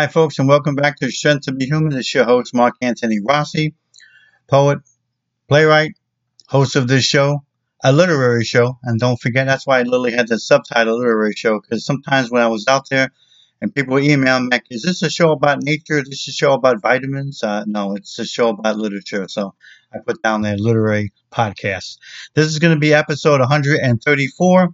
Hi, folks, and welcome back to Strength to Be Human. Is your host, Mark Antony Rossi, poet, playwright, host of this show, a literary show. And don't forget, that's why I literally had the subtitle literary show, because sometimes when I was out there and people would email me, like, is this a show about nature? Is this a show about vitamins? Uh, no, it's a show about literature. So I put down there literary podcast. This is going to be episode 134,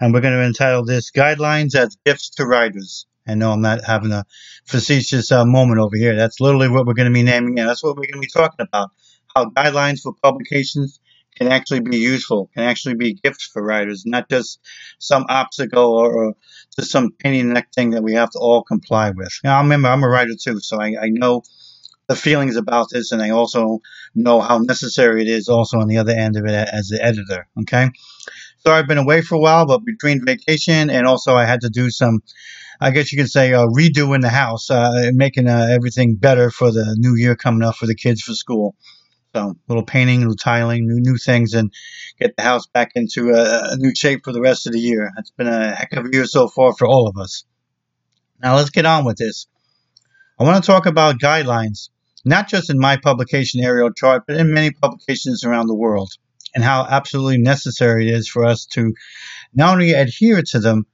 and we're going to entitle this Guidelines as Gifts to Writers. I know I'm not having a facetious uh, moment over here. That's literally what we're going to be naming, and that's what we're going to be talking about. How guidelines for publications can actually be useful, can actually be gifts for writers, not just some obstacle or, or just some the neck thing that we have to all comply with. Now, I remember I'm a writer too, so I, I know the feelings about this, and I also know how necessary it is also on the other end of it as the editor. Okay, so I've been away for a while, but between vacation and also I had to do some I guess you could say, uh, redoing the house, uh, making uh, everything better for the new year coming up for the kids for school. So, little painting, little tiling, new new things, and get the house back into a, a new shape for the rest of the year. It's been a heck of a year so far for all of us. Now, let's get on with this. I want to talk about guidelines, not just in my publication Ariel Chart, but in many publications around the world, and how absolutely necessary it is for us to not only adhere to them,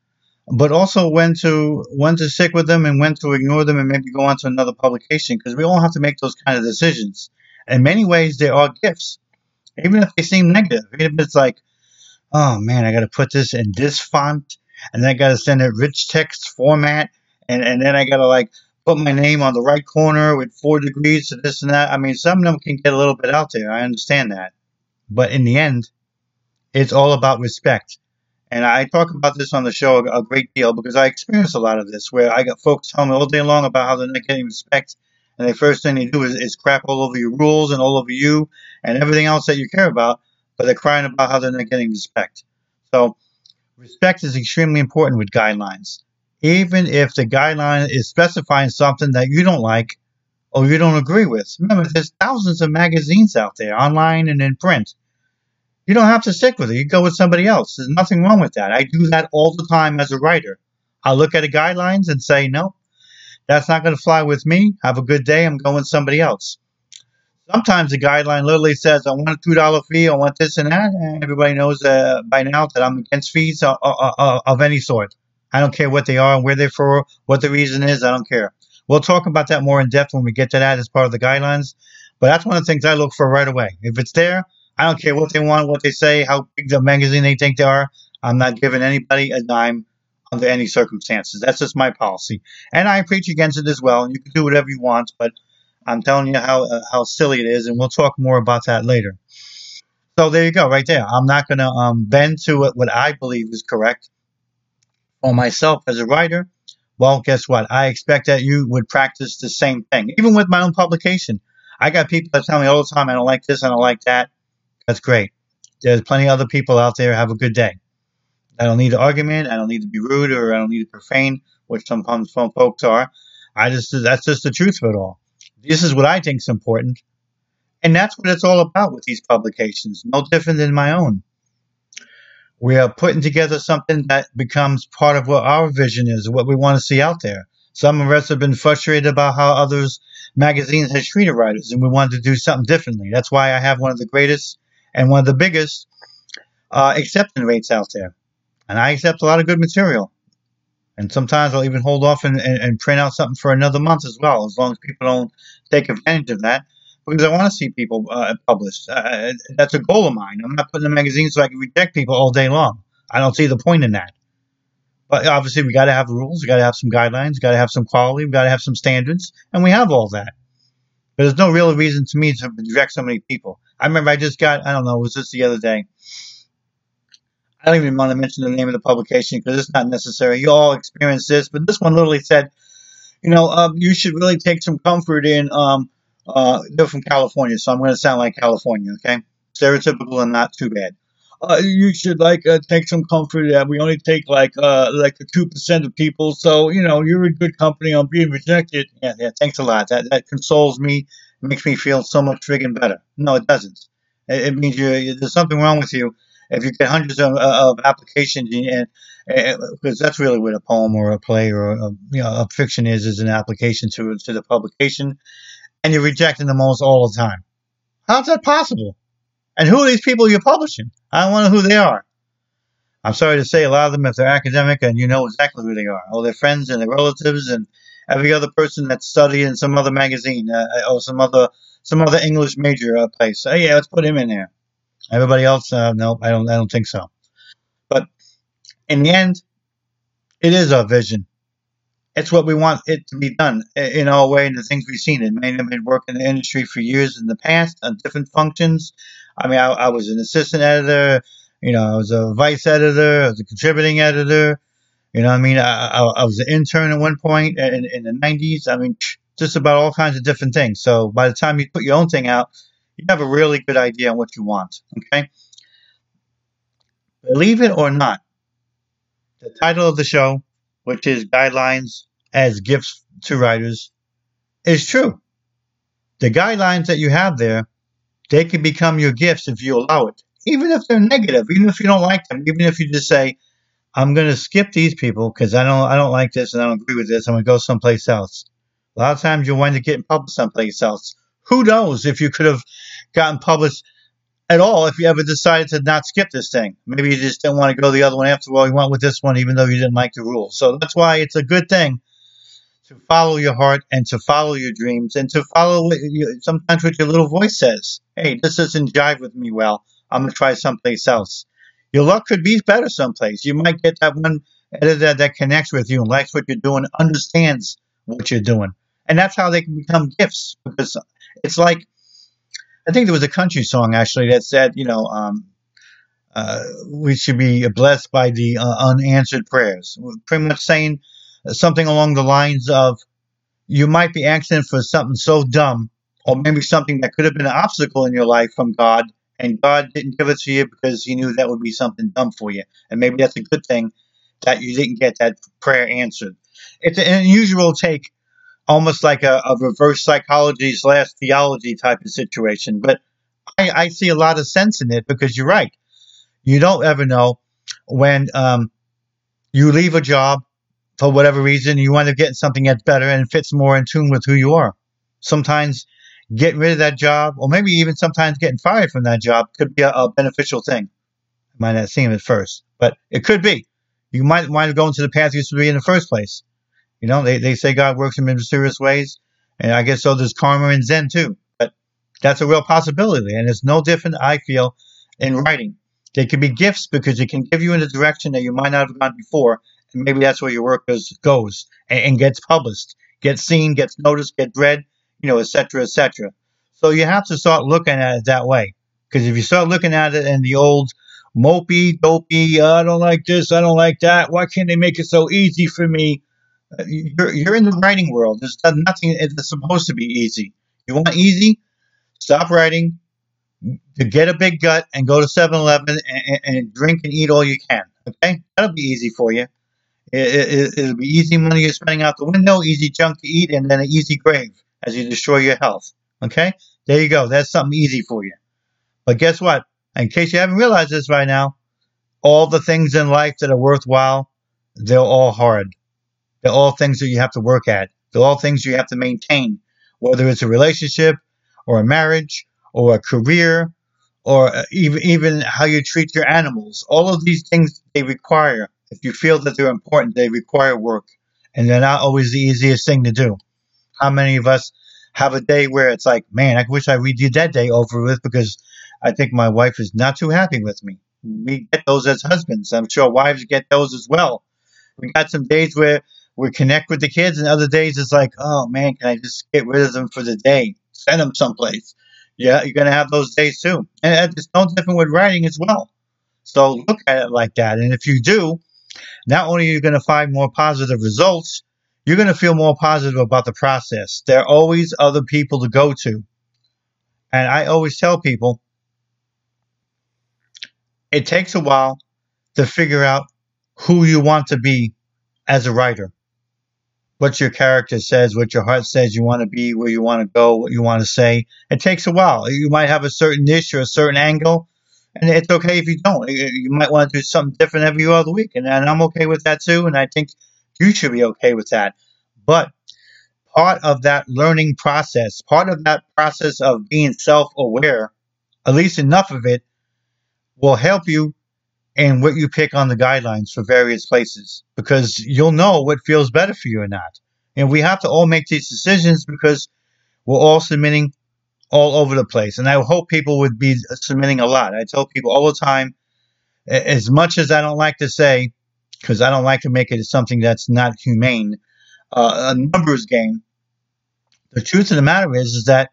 but also when to when to stick with them and when to ignore them and maybe go on to another publication because we all have to make those kind of decisions. In many ways, they are gifts, even if they seem negative. Even if it's like, oh man, I got to put this in this font, and then I got to send it rich text format, and and then I got to like put my name on the right corner with four degrees to this and that. I mean, some of them can get a little bit out there. I understand that, but in the end, it's all about respect and I talk about this on the show a, great deal because I experience a lot of this where I got folks telling me all day long about how they're not getting respect. And the first thing they do is, is crap all over your rules and all over you and everything else that you care about, but they're crying about how they're not getting respect. So, respect is extremely important with guidelines. Even if the guideline is specifying something that you don't like or you don't agree with. Remember, there's thousands of magazines out there, online and in print you don't have to stick with it. You go with somebody else. There's nothing wrong with that. I do that all the time as a writer. I look at the guidelines and say, no, that's not going to fly with me. Have a good day. I'm going with somebody else. Sometimes the guideline literally says, I want a $2 fee. I want this and that. And everybody knows uh, by now that I'm against fees of, of, of any sort. I don't care what they are and where they're for, what the reason is. I don't care. We'll talk about that more in depth when we get to that as part of the guidelines. But that's one of the things I look for right away. If it's there, I don't care what they want, what they say, how big the magazine they think they are. I'm not giving anybody a dime under any circumstances. That's just my policy, and I preach against it as well. You can do whatever you want, but I'm telling you how uh, how silly it is, and we'll talk more about that later. So there you go, right there. I'm not going to um, bend to what, what I believe is correct for myself as a writer. Well, guess what? I expect that you would practice the same thing, even with my own publication. I got people that tell me all the time, I don't like this, I don't like that. That's great. There's plenty of other people out there. Have a good day. I don't need an argument. I don't need to be rude or I don't need to profane, which sometimes some folks are. I just that's just the truth of it all. This is what I think is important, and that's what it's all about with these publications. No different than my own. We are putting together something that becomes part of what our vision is, what we want to see out there. Some of us have been frustrated about how others magazines have treated writers, and we wanted to do something differently. That's why I have one of the greatest and one of the biggest uh, acceptance rates out there. And I accept a lot of good material. And sometimes I'll even hold off and, and, and, print out something for another month as well, as long as people don't take advantage of that. Because I want to see people uh, published. Uh, that's a goal of mine. I'm not putting a magazine so I can reject people all day long. I don't see the point in that. But obviously, we got to have rules. We got to have some guidelines. We got to have some quality. We got to have some standards, and we have all that. But there's no real reason to me to reject so many people. I remember I just got, I don't know, was this the other day? I don't even want to mention the name of the publication because it's not necessary. You all experience this, but this one literally said, you know, um, you should really take some comfort in, um, uh, they're from California, so I'm going to sound like California, okay? Stereotypical and not too bad. Uh, you should like uh, take some comfort that we only take like uh like the two percent of people. So you know you're in good company on being rejected. Yeah, yeah. Thanks a lot. That that consoles me. Makes me feel so much friggin' better. No, it doesn't. It, it means you there's something wrong with you if you get hundreds of, uh, of applications and because that's really what a poem or a play or a, you know a fiction is is an application to to the publication, and you're rejecting them almost all the time. How's that possible? And who are these people you're publishing? I don't know who they are. I'm sorry to say, a lot of them, if they're academic, and you know exactly who they are, all their friends and their relatives, and every other person that's studying in some other magazine uh, or some other some other English major uh, place. Yeah, let's put him in there. Everybody else, uh, no, I don't. I don't think so. But in the end, it is our vision. It's what we want it to be done in our way and the things we've seen. It may have been working in the industry for years in the past on different functions. I mean, I, I was an assistant editor. You know, I was a vice editor. I was a contributing editor. You know, I mean, I, I, I was an intern at one point in, in the 90s. I mean, just about all kinds of different things. So by the time you put your own thing out, you have a really good idea on what you want. Okay? Believe it or not, the title of the show, which is Guidelines as Gifts to Writers, is true. The guidelines that you have there, they can become your gifts if you allow it. Even if they're negative, even if you don't like them, even if you just say, I'm going to skip these people because I don't I don't like this and I don't agree with this. I'm going to go someplace else. A lot of times you'll wind up getting published someplace else. Who knows if you could have gotten published at all if you ever decided to not skip this thing. Maybe you just didn't want to go the other one after all. You went with this one even though you didn't like the rules. So that's why it's a good thing to follow your heart and to follow your dreams and to follow what you, sometimes what your little voice says. Hey, this doesn't jive with me well. I'm going to try someplace else. Your luck could be better someplace. You might get that one editor that connects with you and likes what you're doing, understands what you're doing. And that's how they can become gifts because it's like I think there was a country song actually that said, you know, um, uh, we should be blessed by the uh, unanswered prayers. Pretty much saying something along the lines of, you might be asking for something so dumb, or maybe something that could have been an obstacle in your life from God, and God didn't give it to you because He knew that would be something dumb for you. And maybe that's a good thing that you didn't get that prayer answered. It's an unusual take almost like a, a reverse psychology slash theology type of situation. But I, I, see a lot of sense in it because you're right. You don't ever know when um, you leave a job for whatever reason, you wind up getting something that's better and fits more in tune with who you are. Sometimes getting rid of that job, or maybe even sometimes getting fired from that job, could be a, a beneficial thing. Might not seem at first, but it could be. You might wind up going to the path you used to be in the first place. You know, they, they say God works in mysterious ways, and I guess so does karma and Zen too. But that's a real possibility, and it's no different, I feel, in writing. They can be gifts because it can give you in a direction that you might not have gone before, and maybe that's where your work goes, goes and, and gets published, gets seen, gets noticed, gets read, you know, etc., etc. So you have to start looking at it that way, because if you start looking at it in the old mopey, dopey, oh, I don't like this, I don't like that. Why can't they make it so easy for me? Uh, you're, you're in the writing world. There's nothing. It's supposed to be easy. You want easy? Stop writing. To get a big gut and go to 7-Eleven and, and, drink and eat all you can. Okay, that'll be easy for you. It, will it, be easy money you're spending out the window, easy junk to eat, and then an easy grave as you destroy your health. Okay, there you go. That's something easy for you. But guess what? In case you haven't realized this right now, all the things in life that are worthwhile, they're all hard. They're all things that you have to work at. They're all things you have to maintain, whether it's a relationship or a marriage or a career or uh, even even how you treat your animals. All of these things they require. If you feel that they're important, they require work, and they're not always the easiest thing to do. How many of us have a day where it's like, man, I wish I redid that day over with because I think my wife is not too happy with me. We get those as husbands. I'm sure wives get those as well We got some days where we connect with the kids, and other days it's like, oh man, can I just get rid of them for the day? Send them someplace. Yeah, you're gonna have those days too, and it's no different with writing as well. So look at it like that, and if you do, not only are you going to find more positive results, you're going to feel more positive about the process. There are always other people to go to. And I always tell people it takes a while to figure out who you want to be as a writer. What your character says, what your heart says you want to be, where you want to go, what you want to say. It takes a while. You might have a certain niche or a certain angle, and it's okay if you don't. You might want to do something different every other week, and, and I'm okay with that too. And I think you should be okay with that. But part of that learning process, part of that process of being self aware, at least enough of it, will help you in what you pick on the guidelines for various places because you'll know what feels better for you or not. And we have to all make these decisions because we're all submitting all over the place. And I hope people would be submitting a lot. I tell people all the time, as much as I don't like to say, because I don't like to make it something that's not humane, uh, a numbers game. The truth of the matter is, is that,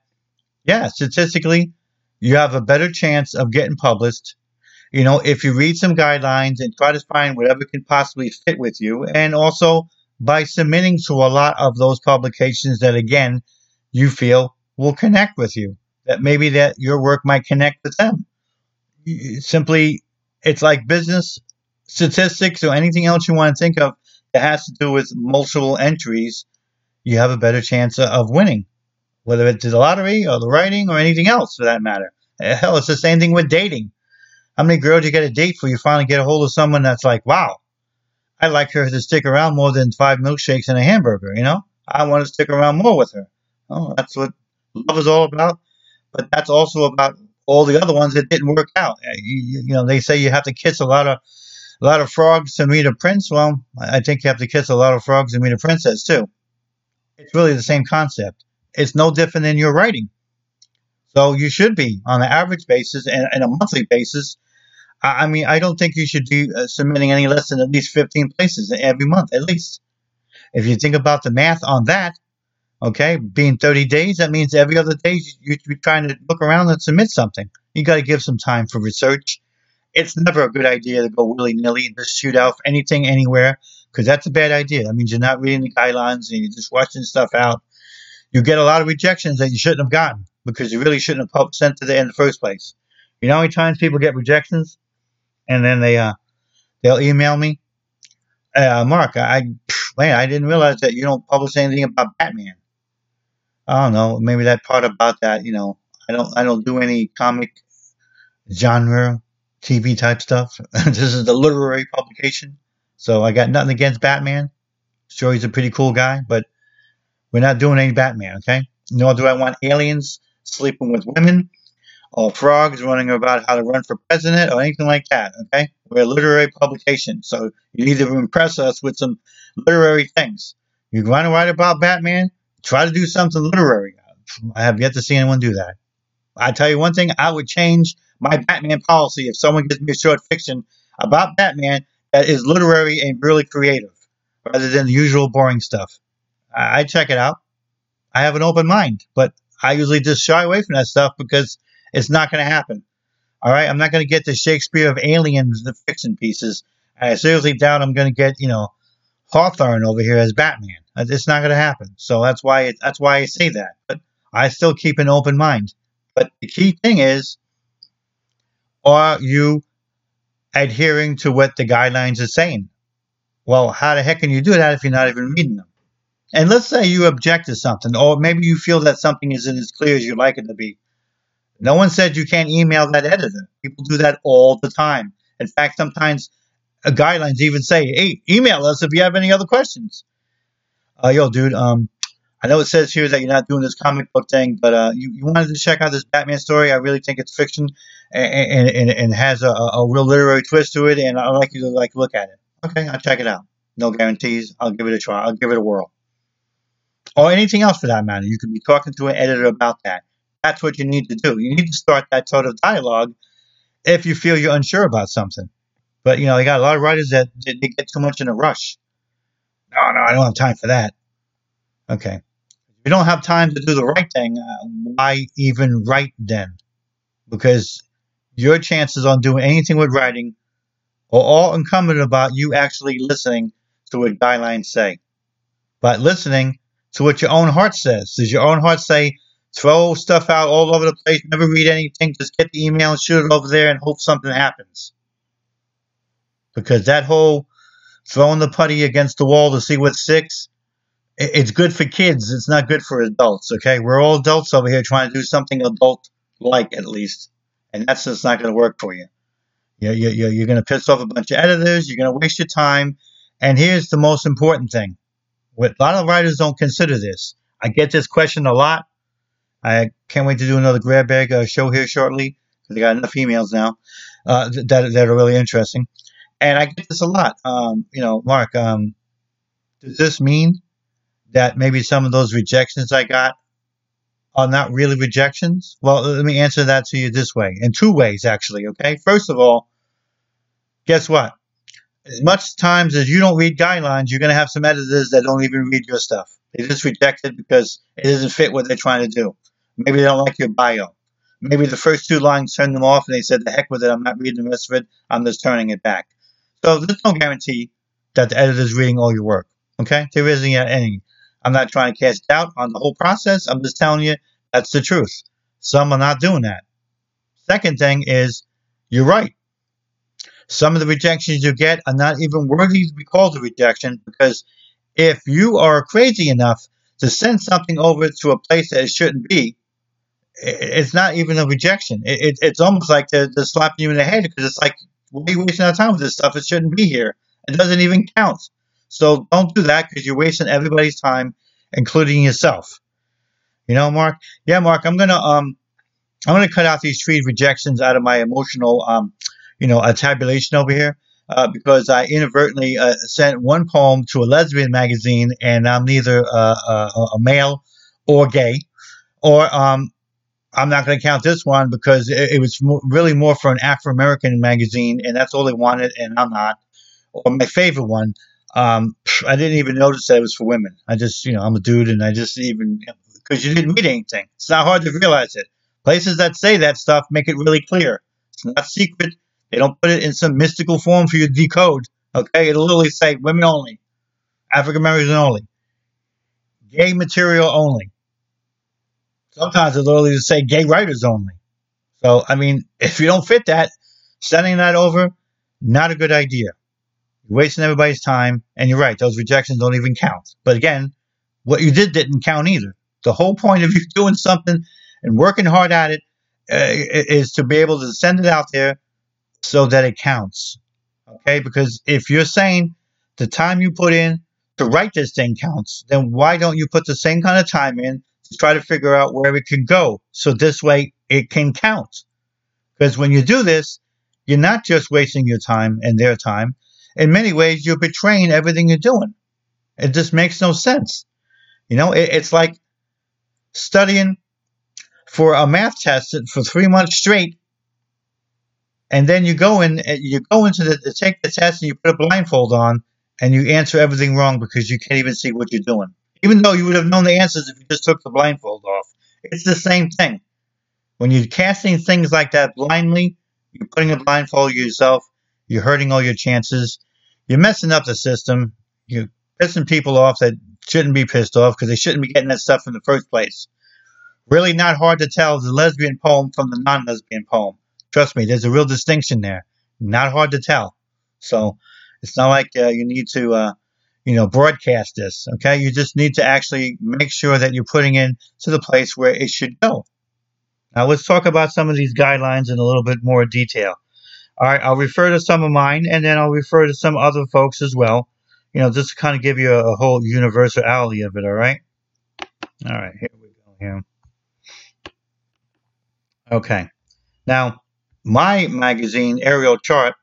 yeah, statistically, you have a better chance of getting published. You know, if you read some guidelines and try to find whatever can possibly fit with you, and also by submitting to a lot of those publications that, again, you feel will connect with you. That maybe that your work might connect with them. Simply, it's like business statistics or anything else you want to think of that has to do with multiple entries. You have a better chance of winning, whether it's the lottery or the writing or anything else for that matter. Hell, it's the same thing with dating. How many girls you get a date for? You finally get a hold of someone that's like, wow, I'd like her to stick around more than five milkshakes and a hamburger. You know, I want to stick around more with her. Oh, that's what love is all about. But that's also about all the other ones that didn't work out. Uh, you, you know, they say you have to kiss a lot of a lot of frogs to meet a prince. Well, I think you have to kiss a lot of frogs to meet a princess too. It's really the same concept. It's no different than your writing. So you should be on an average basis and, and a monthly basis. I, I, mean, I don't think you should be uh, submitting any less than at least 15 places every month, at least. If you think about the math on that, Okay, being 30 days, that means every other day you be trying to look around and submit something. You got to give some time for research. It's never a good idea to go willy nilly and just shoot out anything anywhere because that's a bad idea. That means you're not reading the guidelines and you're just watching stuff out. You get a lot of rejections that you shouldn't have gotten because you really shouldn't have sent to there in the first place. You know how many times people get rejections and then they uh they'll email me, uh, Mark, I man, I didn't realize that you don't publish anything about Batman. I don't know. Maybe that part about that, you know, I don't I don't do any comic genre TV type stuff. this is the literary publication, so I got nothing against Batman. Sure, he's a pretty cool guy, but we're not doing any Batman, okay? Nor do I want aliens sleeping with women or frogs running about how to run for president or anything like that, okay? We're a literary publication, so you need to impress us with some literary things. You want to write about Batman? Try to do something literary. I have yet to see anyone do that. I tell you one thing, I would change my Batman policy if someone gives me a short fiction about Batman that is literary and really creative, rather than the usual boring stuff. I, I check it out. I have an open mind, but I usually just shy away from that stuff because it's not going to happen. All right, I'm not going to get the Shakespeare of aliens, the fiction pieces. I seriously doubt I'm going to get, you know, Hawthorne over here as Batman. It's not going to happen. So that's why it, that's why I say that. But I still keep an open mind. But the key thing is, are you adhering to what the guidelines are saying? Well, how the heck can you do that if you're not even reading them? And let's say you object to something, or maybe you feel that something isn't as clear as you'd like it to be. No one said you can't email that editor. People do that all the time. In fact, sometimes uh, guidelines even say, "Hey, email us if you have any other questions." Uh, yo, dude, um, I know it says here that you're not doing this comic book thing, but uh, you, you wanted to check out this Batman story. I really think it's fiction and and, and has a, a real literary twist to it, and I'd like you to like look at it. Okay, I'll check it out. No guarantees. I'll give it a try. I'll give it a whirl. Or anything else for that matter. You could be talking to an editor about that. That's what you need to do. You need to start that sort of dialogue if you feel you're unsure about something. But you know, you got a lot of writers that they get too much in a rush. No, no, I don't have time for that. Okay. If you don't have time to do the right thing, uh, why even write then? Because your chances on doing anything with writing are all incumbent about you actually listening to what guidelines say. But listening to what your own heart says. Does your own heart say, throw stuff out all over the place, never read anything, just get the email and shoot it over there and hope something happens? Because that whole throwing the putty against the wall to see what sticks, it's good for kids. It's not good for adults, okay? We're all adults over here trying to do something adult like, at least. And that's just not going to work for you. You're, you're, you're going to piss off a bunch of editors. You're going to waste your time. And here's the most important thing what a lot of writers don't consider this. I get this question a lot. I can't wait to do another grab bag uh, show here shortly because I got enough emails now uh, that, that are really interesting. And I get this a lot. Um, you know, Mark, um, does this mean that maybe some of those rejections I got are not really rejections? Well, let me answer that to you this way in two ways, actually. Okay. First of all, guess what? as much times as you don't read guidelines, you're going to have some editors that don't even read your stuff. They just reject it because it doesn't fit what they're trying to do. Maybe they don't like your bio. Maybe the first two lines turned them off and they said, the heck with it, I'm not reading the rest of it, I'm just turning it back. So there's no guarantee that the editor's reading all your work. Okay? There isn't yet any. I'm not trying to cast doubt on the whole process. I'm just telling you that's the truth. Some are not doing that. Second thing is, you're right. Some of the rejections you get are not even worthy to be called a rejection because if you are crazy enough to send something over to a place that it shouldn't be, it's not even a rejection. It, it, it's almost like they're, they're, slapping you in the head because it's like, why are you wasting our time with this stuff? It shouldn't be here. It doesn't even count. So don't do that because you're wasting everybody's time, including yourself. You know, Mark? Yeah, Mark, I'm gonna um I'm gonna cut out these three rejections out of my emotional um you know, a tabulation over here uh, because I inadvertently uh, sent one poem to a lesbian magazine, and I'm neither uh, uh a male or gay, or um, I'm not going to count this one because it, it was mo- really more for an Afro American magazine, and that's all they wanted, and I'm not. Or my favorite one, um, I didn't even notice that it was for women. I just, you know, I'm a dude, and I just even because you didn't read anything. It's not hard to realize it. Places that say that stuff make it really clear. It's not secret. They don't put it in some mystical form for you to decode. Okay, it'll literally say women only, African Americans only, gay material only. Sometimes it'll literally say gay writers only. So I mean, if you don't fit that, sending that over, not a good idea. You're wasting everybody's time, and you're right; those rejections don't even count. But again, what you did didn't count either. The whole point of you doing something and working hard at it uh, is to be able to send it out there so that it counts. Okay, because if you're saying the time you put in to write this thing counts, then why don't you put the same kind of time in to try to figure out where it can go so this way it can count? Because when you do this, you're not just wasting your time and their time. In many ways, you're betraying everything you're doing. It just makes no sense. You know, it, it's like studying for a math test for three months straight and then you go in, eh, you go into the take the test, and you put a blindfold on, and you answer everything wrong because you can't even see what you're doing, even though you would have known the answers if you just took the blindfold off. It's the same thing. When you're casting things like that blindly, you're putting a blindfold on yourself. You're hurting all your chances. You're messing up the system. You're pissing people off that shouldn't be pissed off because they shouldn't be getting that stuff in the first place. Really not hard to tell the lesbian poem from the non-lesbian poem. Trust me, there's a real distinction there. Not hard to tell. So it's not like uh, you need to, uh, you know, broadcast this. Okay, you just need to actually make sure that you're putting in to the place where it should go. Now let's talk about some of these guidelines in a little bit more detail. All right, I'll refer to some of mine, and then I'll refer to some other folks as well. You know, just to kind of give you a, a whole universality of it. All right. All right, here we go. Here. Okay. Now, my magazine, Ariel Chart,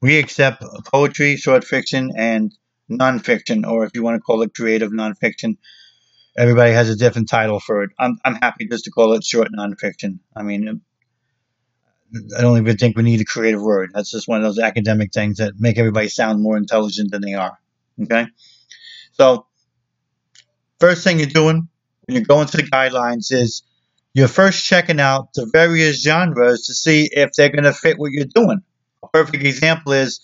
we accept poetry, short fiction, and nonfiction, or if you want to call it creative nonfiction. Everybody has a different title for it. I'm, I'm happy just to call it short nonfiction. I mean, I don't even think we need a creative word. That's just one of those academic things that make everybody sound more intelligent than they are. Okay. So, first thing you're doing when you go into the guidelines is you're first checking out the various genres to see if they're going to fit what you're doing. A perfect example is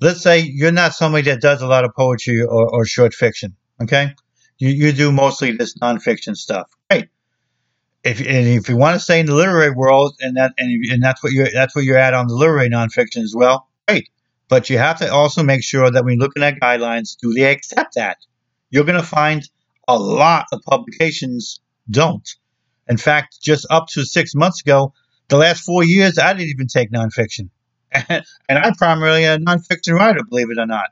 let's say you're not somebody that does a lot of poetry or, or short fiction. Okay. You, you do mostly this nonfiction stuff. If, and if you want to stay in the literary world and that and, and that's what you're that's what you're at on the literary nonfiction as well, great. But you have to also make sure that when looking at guidelines, do they accept that? You're going to find a lot of publications don't. In fact, just up to six months ago, the last four years, I didn't even take nonfiction. and I'm primarily a nonfiction writer, believe it or not.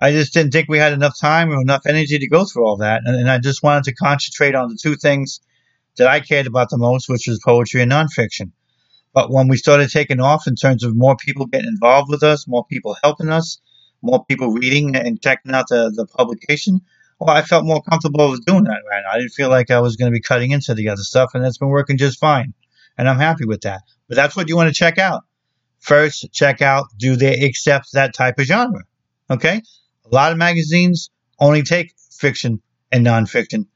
I just didn't think we had enough time or enough energy to go through all that. And, and I just wanted to concentrate on the two things that I cared about the most, which was poetry and nonfiction. But when we started taking off in terms of more people getting involved with us, more people helping us, more people reading and checking out the, the publication, well, I felt more comfortable with doing that right now. I didn't feel like I was going to be cutting into the other stuff, and it's been working just fine. And I'm happy with that. But that's what you want to check out. First, check out do they accept that type of genre? Okay? A lot of magazines only take fiction and nonfiction.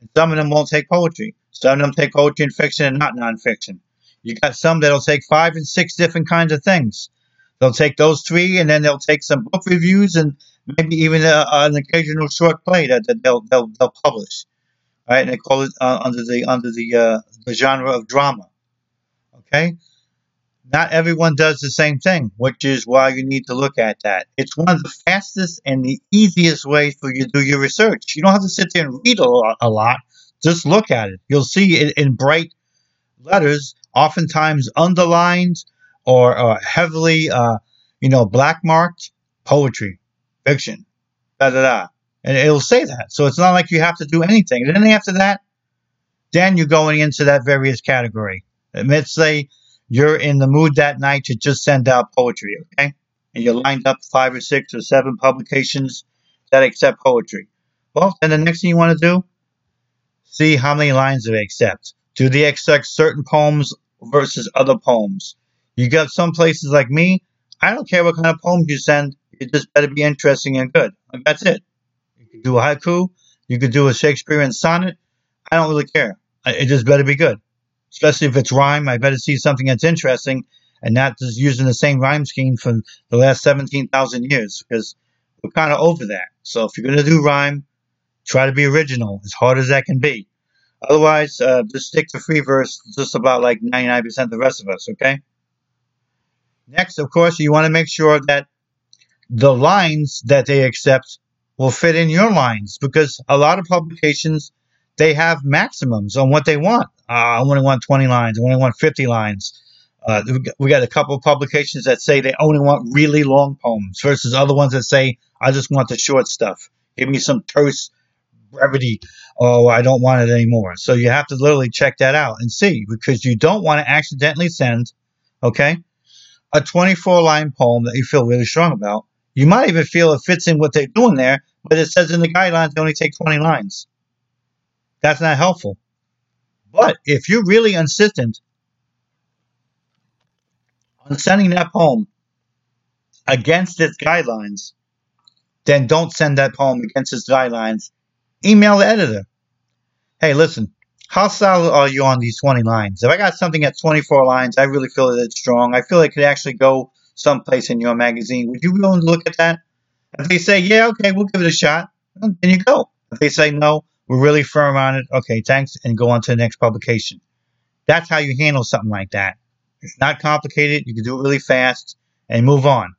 And some of them won't take poetry. Some of them take and fiction and not nonfiction. You got some that'll take five and six different kinds of things. They'll take those three, and then they'll take some book reviews and maybe even a, an occasional short play that, that they'll, they'll they'll publish. Right, and they call it uh, under the under the uh, the genre of drama. Okay, not everyone does the same thing, which is why you need to look at that. It's one of the fastest and the easiest ways for you to do your research. You don't have to sit there and read a lot. A lot. Just look at it. You'll see it in bright letters oftentimes underlined or uh, heavily, uh, you know, black marked poetry, fiction, da da da. And it'll say that. So it's not like you have to do anything. And then after that, then you're going into that various category. Let's say you're in the mood that night to just send out poetry, okay? And you lined up five or six or seven publications that accept poetry. Well, then the next thing you want to do, see how many lines they accept. Do they accept certain poems versus other poems. You got some places like me, I don't care what kind of poems you send, it just better be interesting and good. That's it. You could do a haiku, you could do a Shakespearean sonnet. I don't really care. It just better be good. Especially if it's rhyme, I better see something that's interesting and not just using the same rhyme scheme for the last 17,000 years because we're kind of over that. So if you're going to do rhyme, try to be original as hard as that can be. Otherwise, uh, just stick to free verse just about like 99% of the rest of us, okay? Next, of course, you want to make sure that the lines that they accept will fit in your lines because a lot of publications they have maximums on what they want. Uh, I only want 20 lines. I only want 50 lines. Uh, we got a couple of publications that say they only want really long poems versus other ones that say I just want the short stuff. Give me some terse brevity. Oh, I don't want it anymore. So you have to literally check that out and see because you don't want to accidentally send, okay, a 24 line poem that you feel really strong about. You might even feel it fits in what they're doing there, but it says in the guidelines they only take 20 lines. That's not helpful. But if you're really insistent on sending that poem against its guidelines, then don't send that poem against its guidelines email the editor. Hey, listen, how solid are you on these 20 lines? If I got something at 24 lines, I really feel that it's strong. I feel it could actually go someplace in your magazine. Would you be willing to look at that? If they say, yeah, okay, we'll give it a shot, then you go. If they say, no, we're really firm on it, okay, thanks, and go on to the next publication. That's how you handle something like that. It's not complicated. You can do it really fast and move on.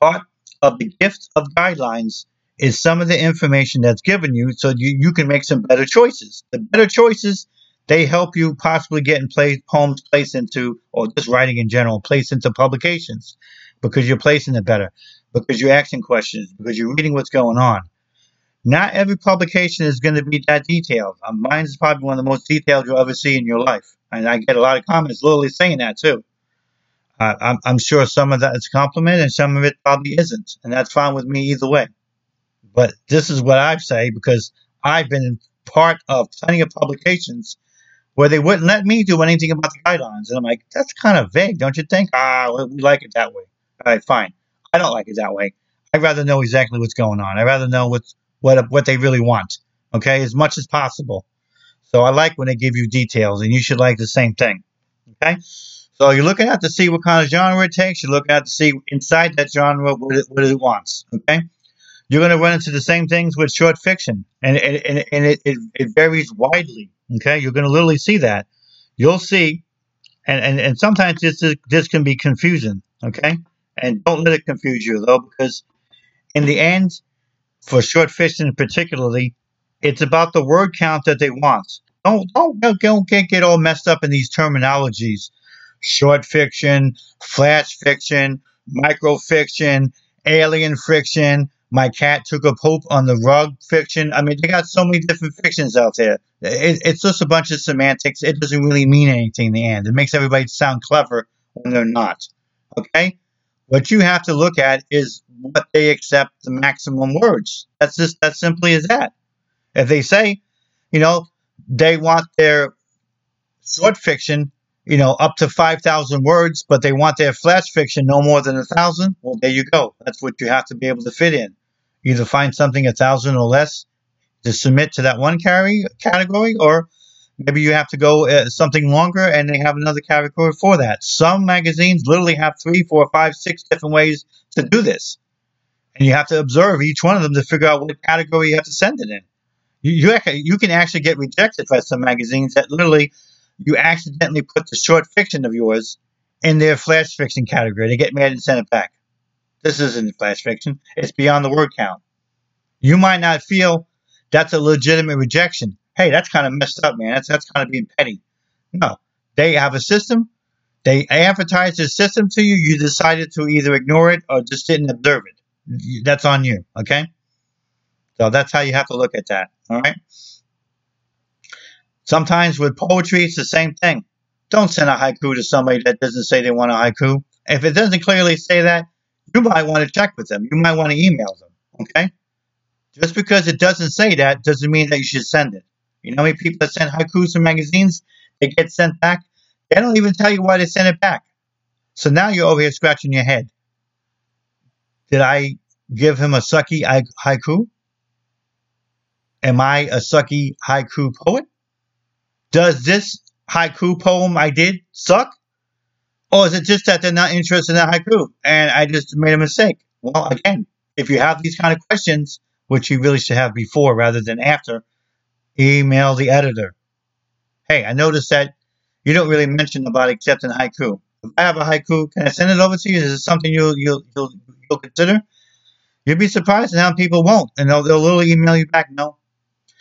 Part of the gift of guidelines is some of the information that's given you so you, you can make some better choices. The better choices, they help you possibly get in place, poems placed into, or just writing in general, placed into publications because you're placing it better, because you're asking questions, because you're reading what's going on. Not every publication is going to be that detailed. Um, mine is probably one of the most detailed you'll ever see in your life. And I get a lot of comments literally saying that too. Uh, I'm, I'm sure some of that is compliment and some of it probably isn't. And that's fine with me either way. But this is what I say because I've been part of plenty of publications where they wouldn't let me do anything about the guidelines. And I'm like, that's kind of vague, don't you think? Ah, we like it that way. All right, fine. I don't like it that way. I'd rather know exactly what's going on. I'd rather know what's, what what they really want. Okay, as much as possible. So I like when they give you details, and you should like the same thing. Okay, so you're looking at to see what kind of genre it takes. You're looking at to see inside that genre what it, what it wants. Okay, you're going to run into the same things with short fiction, and and, and, it, it, it varies widely. Okay, you're going to literally see that. You'll see, and and, and sometimes this is, this can be confusing. Okay, and don't let it confuse you though, because in the end, for short fiction particularly, it's about the word count that they want. Don't don't don't, get, get all messed up in these terminologies. Short fiction, flash fiction, micro fiction, alien fiction. My cat took a poop on the rug fiction. I mean, they got so many different fictions out there. It, it's just a bunch of semantics. It doesn't really mean anything in the end. It makes everybody sound clever when they're not. Okay? What you have to look at is what they accept the maximum words. That's just that simply as that. If they say, you know, they want their short fiction, you know, up to 5,000 words, but they want their flash fiction no more than a thousand, well, there you go. That's what you have to be able to fit in. Either find something a thousand or less to submit to that one carry, category, or maybe you have to go uh, something longer and they have another category for that. Some magazines literally have three, four, five, six different ways to do this. And you have to observe each one of them to figure out what category you have to send it in. You, you, you can actually get rejected by some magazines that literally you accidentally put the short fiction of yours in their flash fiction category. They get mad and send it back. This isn't flash fiction. It's beyond the word count. You might not feel that's a legitimate rejection. Hey, that's kind of messed up, man. That's that's kind of being petty. No, they have a system. They advertise the system to you. You decided to either ignore it or just didn't observe it. That's on you. Okay. So that's how you have to look at that. All right. Sometimes with poetry, it's the same thing. Don't send a haiku to somebody that doesn't say they want a haiku. If it doesn't clearly say that, you might want to check with them. You might want to email them. Okay? Just because it doesn't say that doesn't mean that you should send it. You know how many people that send haikus to magazines? They get sent back. They don't even tell you why they sent it back. So now you're over here scratching your head. Did I give him a sucky haiku? Am I a sucky haiku poet? Does this haiku poem I did suck? Or is it just that they're not interested in haiku and I just made a mistake? Well, again, if you have these kind of questions, which you really should have before rather than after, email the editor. Hey, I noticed that you don't really mention about accepting haiku. If I have a haiku, can I send it over to you? Is it something you'll you'll you'll, you'll consider? You'd be surprised how people won't, and they'll they'll literally email you back. No.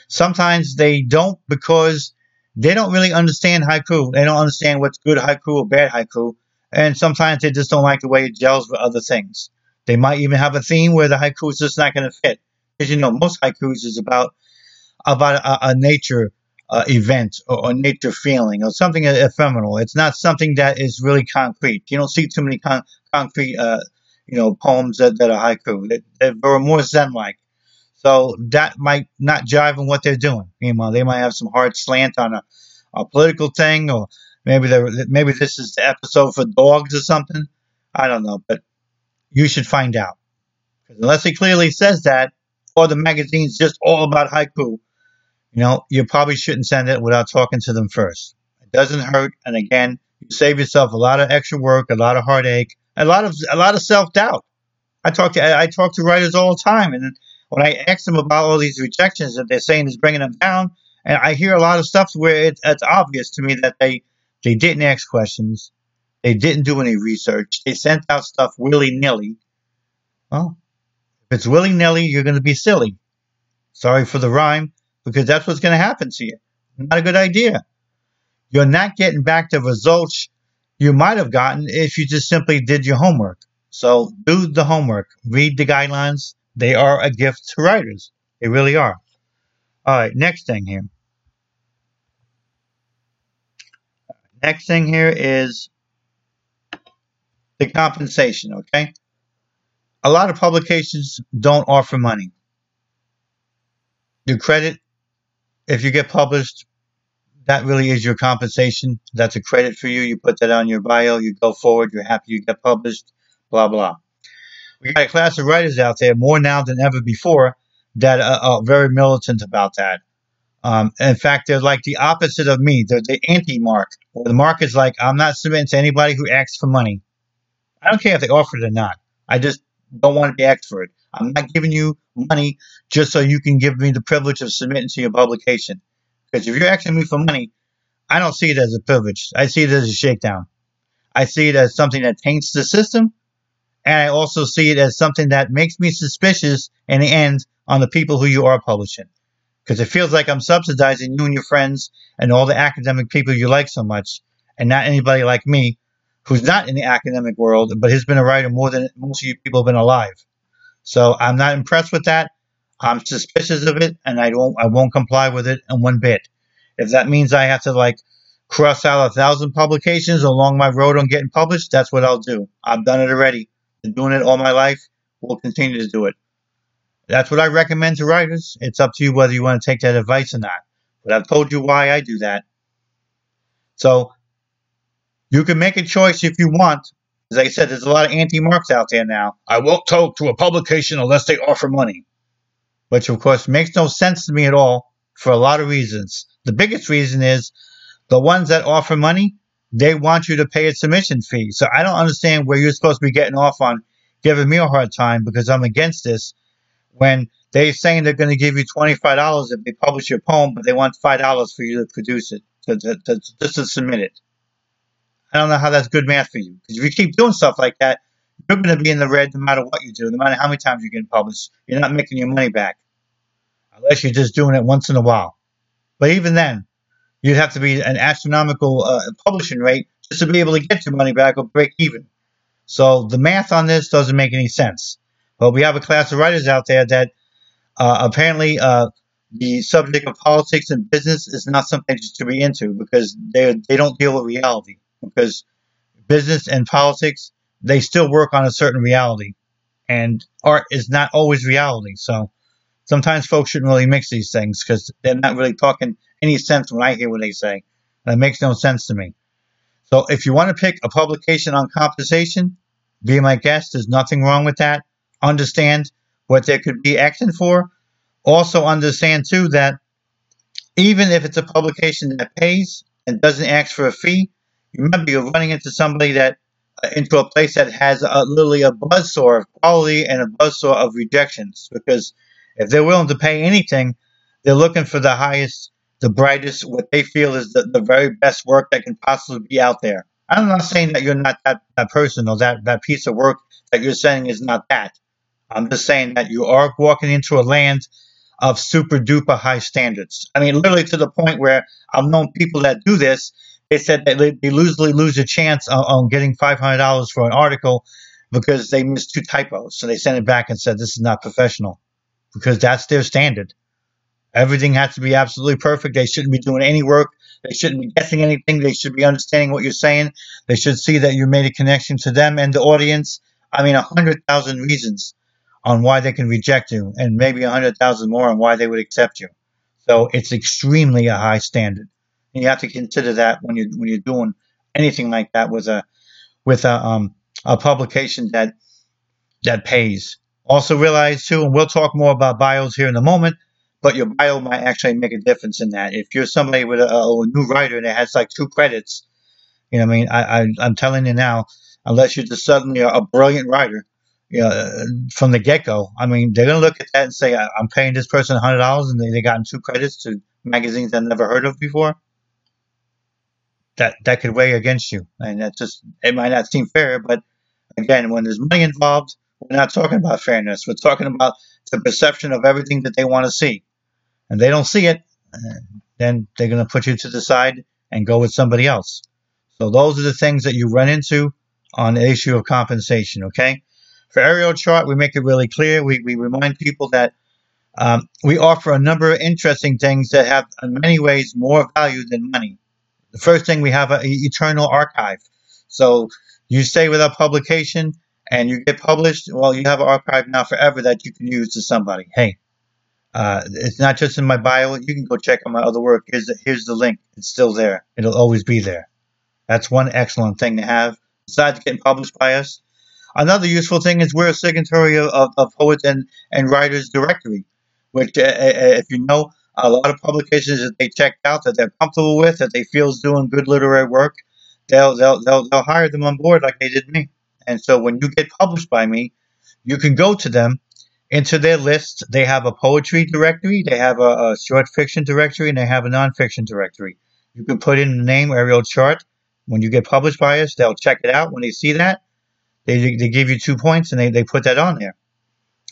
Sometimes they don't because they don't really understand haiku. They don't understand what's good haiku or bad haiku, and sometimes they just don't like the way it gels with other things. They might even have a theme where the haiku is just not going to fit, because you know most haikus is about about a, a nature uh, event or, a nature feeling or something ephemeral. It's not something that is really concrete. You don't see too many con- concrete, uh, you know, poems that, that are haiku. They, they're more zen-like. So that might not jive in what they're doing. Meanwhile, they might have some hard slant on a, a political thing, or maybe they maybe this is the episode for dogs or something. I don't know, but you should find out. Unless it clearly says that, or the magazine's just all about haiku, you know, you probably shouldn't send it without talking to them first. It doesn't hurt, and again, you save yourself a lot of extra work, a lot of heartache, a lot of a lot of self doubt. I talk to I talk to writers all the time, and when I ask them about all these rejections that they're saying is bringing them down, and I hear a lot of stuff where it, it's obvious to me that they they didn't ask questions, they didn't do any research, they sent out stuff willy nilly. Well, if it's willy nilly, you're going to be silly. Sorry for the rhyme, because that's what's going to happen to you. Not a good idea. You're not getting back the results you might have gotten if you just simply did your homework. So do the homework, read the guidelines. They are a gift to writers. They really are. All right, next thing here. Next thing here is the compensation, okay? A lot of publications don't offer money. Your credit if you get published, that really is your compensation. That's a credit for you. You put that on your bio. You go forward. You're happy you get published. Blah blah. We got a class of writers out there more now than ever before that are, are very militant about that. Um, in fact, they're like the opposite of me. They're the anti-mark. The mark is like, I'm not submitting to anybody who asks for money. I don't care if they offer it or not. I just don't want to be asked for it. I'm not giving you money just so you can give me the privilege of submitting to your publication. Because if you're asking me for money, I don't see it as a privilege. I see it as a shakedown. I see it as something that taints the system. And I also see it as something that makes me suspicious in the end on the people who you are publishing. Because it feels like I'm subsidizing you and your friends and all the academic people you like so much, and not anybody like me who's not in the academic world, but has been a writer more than most of you people have been alive. So I'm not impressed with that. I'm suspicious of it, and I don't. I won't comply with it in one bit. If that means I have to like cross out a thousand publications along my road on getting published, that's what I'll do. I've done it already. Been doing it all my life. We'll continue to do it. That's what I recommend to writers. It's up to you whether you want to take that advice or not. But I've told you why I do that. So you can make a choice if you want. As I said, there's a lot of anti-marks out there now. I won't talk to a publication unless they offer money. Which of course makes no sense to me at all for a lot of reasons. The biggest reason is the ones that offer money, they want you to pay a submission fee. So I don't understand where you're supposed to be getting off on giving me a hard time because I'm against this when they're saying they're going to give you $25 if they publish your poem, but they want $5 for you to produce it, to, to, to, just to submit it. I don't know how that's good math for you. Because if you keep doing stuff like that, you're going to be in the red no matter what you do, no matter how many times you get published. You're not making your money back. Unless you're just doing it once in a while. But even then, you'd have to be an astronomical uh, publishing rate just to be able to get your money back or break even. So the math on this doesn't make any sense. But we have a class of writers out there that uh, apparently uh, the subject of politics and business is not something to be into because they they don't deal with reality. Because business and politics they still work on a certain reality, and art is not always reality. So sometimes folks shouldn't really mix these things because they're not really talking any sense when I hear what they say. It makes no sense to me. So if you want to pick a publication on compensation, be my guest. There's nothing wrong with that. Understand what there could be action for. Also understand too that even if it's a publication that pays and doesn't ask for a fee, remember you're running into somebody that uh, into a place that has a, literally a buzzsaw of quality and a buzzsaw of rejections because if they're willing to pay anything, they're looking for the highest, the brightest, what they feel is the, the very best work that can possibly be out there. I'm not saying that you're not that, that person or that, that piece of work that you're saying is not that. I'm just saying that you are walking into a land of super duper high standards. I mean, literally to the point where I've known people that do this. They said that they, they lose, lose a chance on, on getting $500 for an article because they missed two typos. So they sent it back and said, this is not professional because that's their standard. Everything has to be absolutely perfect. They shouldn't be doing any work. They shouldn't be guessing anything. They should be understanding what you're saying. They should see that you made a connection to them and the audience. I mean, a hundred thousand reasons on why they can reject you, and maybe a hundred thousand more on why they would accept you. So it's extremely a high standard, and you have to consider that when you when you're doing anything like that with a with a um a publication that that pays. Also realize too, and we'll talk more about bios here in a moment, but your bio might actually make a difference in that. If you're somebody with a, a new writer that has like two credits, you know, I mean, I, I I'm telling you now, unless you're just suddenly a, a brilliant writer, you know, uh, from the get go. I mean, they're gonna look at that and say, I'm paying this person hundred dollars, and they they gotten two credits to magazines I've never heard of before. That that could weigh against you, and that just it might not seem fair, but again, when there's money involved, we're not talking about fairness. We're talking about the perception of everything that they want to see. And they don't see it, then they're going to put you to the side and go with somebody else. So those are the things that you run into on the issue of compensation, okay? For Ariel Chart, we make it really clear. We, we remind people that um, we offer a number of interesting things that have, in many ways, more value than money. The first thing, we have an eternal archive. So you stay with our publication, and you get published, well, you have an archive now forever that you can use to somebody. Hey, uh, it's not just in my bio. You can go check on my other work. Here's the, here's the link. It's still there. It'll always be there. That's one excellent thing to have. Besides getting published by us, Another useful thing is we're a signatory of, of, of Poets and, and Writers Directory, which, uh, uh, if you know, a lot of publications that they checked out that they're comfortable with, that they feel is doing good literary work, they'll, they'll, they'll, they'll hire them on board like they did me. And so when you get published by me, you can go to them into their list. They have a poetry directory, they have a, a short fiction directory, and they have a nonfiction directory. You can put in the name Ariel Chart. When you get published by us, they'll check it out. When they see that, they, they give you two points and they, they put that on there.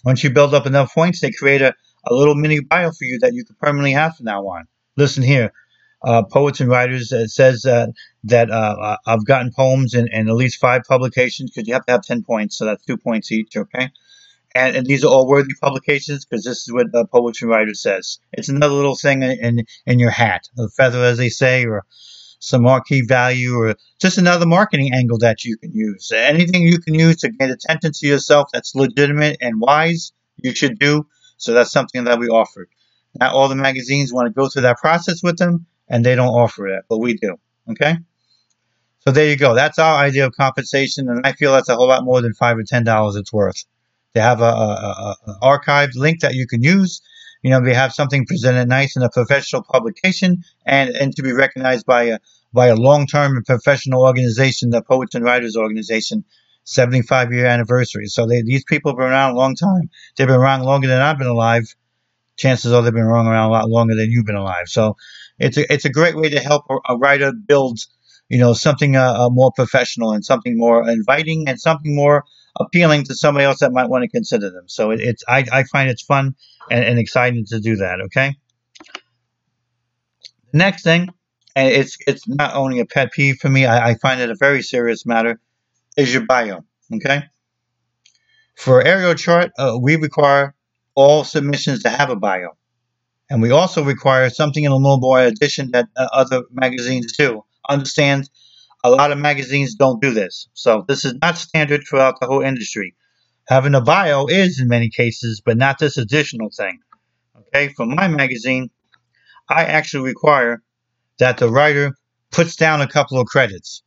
Once you build up enough points, they create a, a little mini bio for you that you can permanently have from now on. Listen here, uh, Poets and Writers uh, says uh, that uh, I've gotten poems in, in, at least five publications because you have to have 10 points, so that's two points each, okay? And, and these are all worthy publications because this is what a Poets writer says. It's another little thing in, in, in your hat, a feather, as they say, or some marquee value or just another marketing angle that you can use. Anything you can use to get attention to yourself that's legitimate and wise, you should do. So that's something that we offer. Not all the magazines want to go through that process with them, and they don't offer it, but we do. Okay? So there you go. That's our idea of compensation, and I feel that's a whole lot more than five or ten dollars it's worth. They have a, a, a, link that you can use you know, they have something presented nice in a professional publication and, and to be recognized by a, by a long-term and professional organization, the Poets and Writers Organization, 75 year anniversary. So they, these people have been around a long time. They've been around longer than I've been alive. Chances are they've been around a lot longer than you've been alive. So it's a, it's a great way to help a, a writer build, you know, something uh, uh, more professional and something more inviting and something more appealing to somebody else that might want to consider them. So it, it's I, I find it's fun and, and exciting to do that. Okay. The next thing, and it's it's not only a pet peeve for me, I, I find it a very serious matter, is your bio. Okay. For Ariel Chart, uh, we require all submissions to have a bio. And we also require something in a little more addition that uh, other magazines do. Understand a lot of magazines don't do this. So this is not standard throughout the whole industry. Having a bio is in many cases, but not this additional thing. Okay, for my magazine, I actually require that the writer puts down a couple of credits,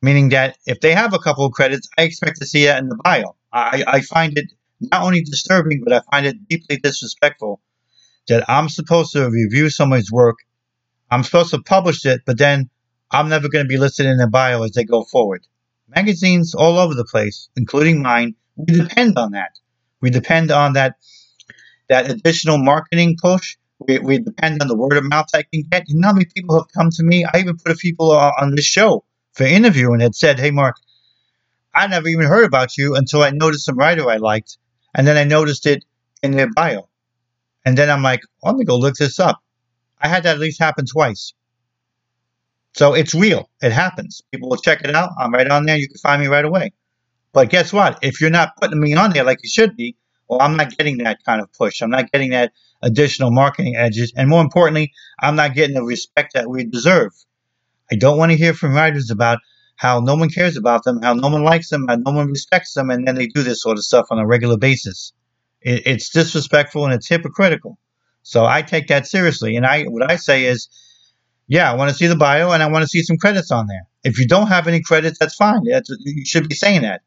meaning that if they have a couple of credits, I expect to see that in the bio. I, I find it not only disturbing, but I find it deeply disrespectful that I'm supposed to review someone's work, I'm supposed to publish it, but then I'm never going to be listed in their bio as they go forward. Magazines all over the place, including mine, we depend on that. We depend on that that additional marketing push. We, we depend on the word of mouth I can get. You know how many people have come to me? I even put a few people uh, on this show for interview and had said, "Hey, Mark, I never even heard about you until I noticed some writer I liked, and then I noticed it in their bio, and then I'm like, oh, let me go look this up." I had that at least happen twice. So it's real. It happens. People will check it out. I'm right on there. You can find me right away. But guess what? If you're not putting me on there like you should be, well, I'm not getting that kind of push. I'm not getting that additional marketing edges. And more importantly, I'm not getting the respect that we deserve. I don't want to hear from writers about how no one cares about them, how no one likes them, how no one respects them, and then they do this sort of stuff on a regular basis. It, it's disrespectful and it's hypocritical. So I take that seriously. And I, what I say is, yeah, I want to see the bio and I want to see some credits on there. If you don't have any credits, that's fine. That's, you should be saying that.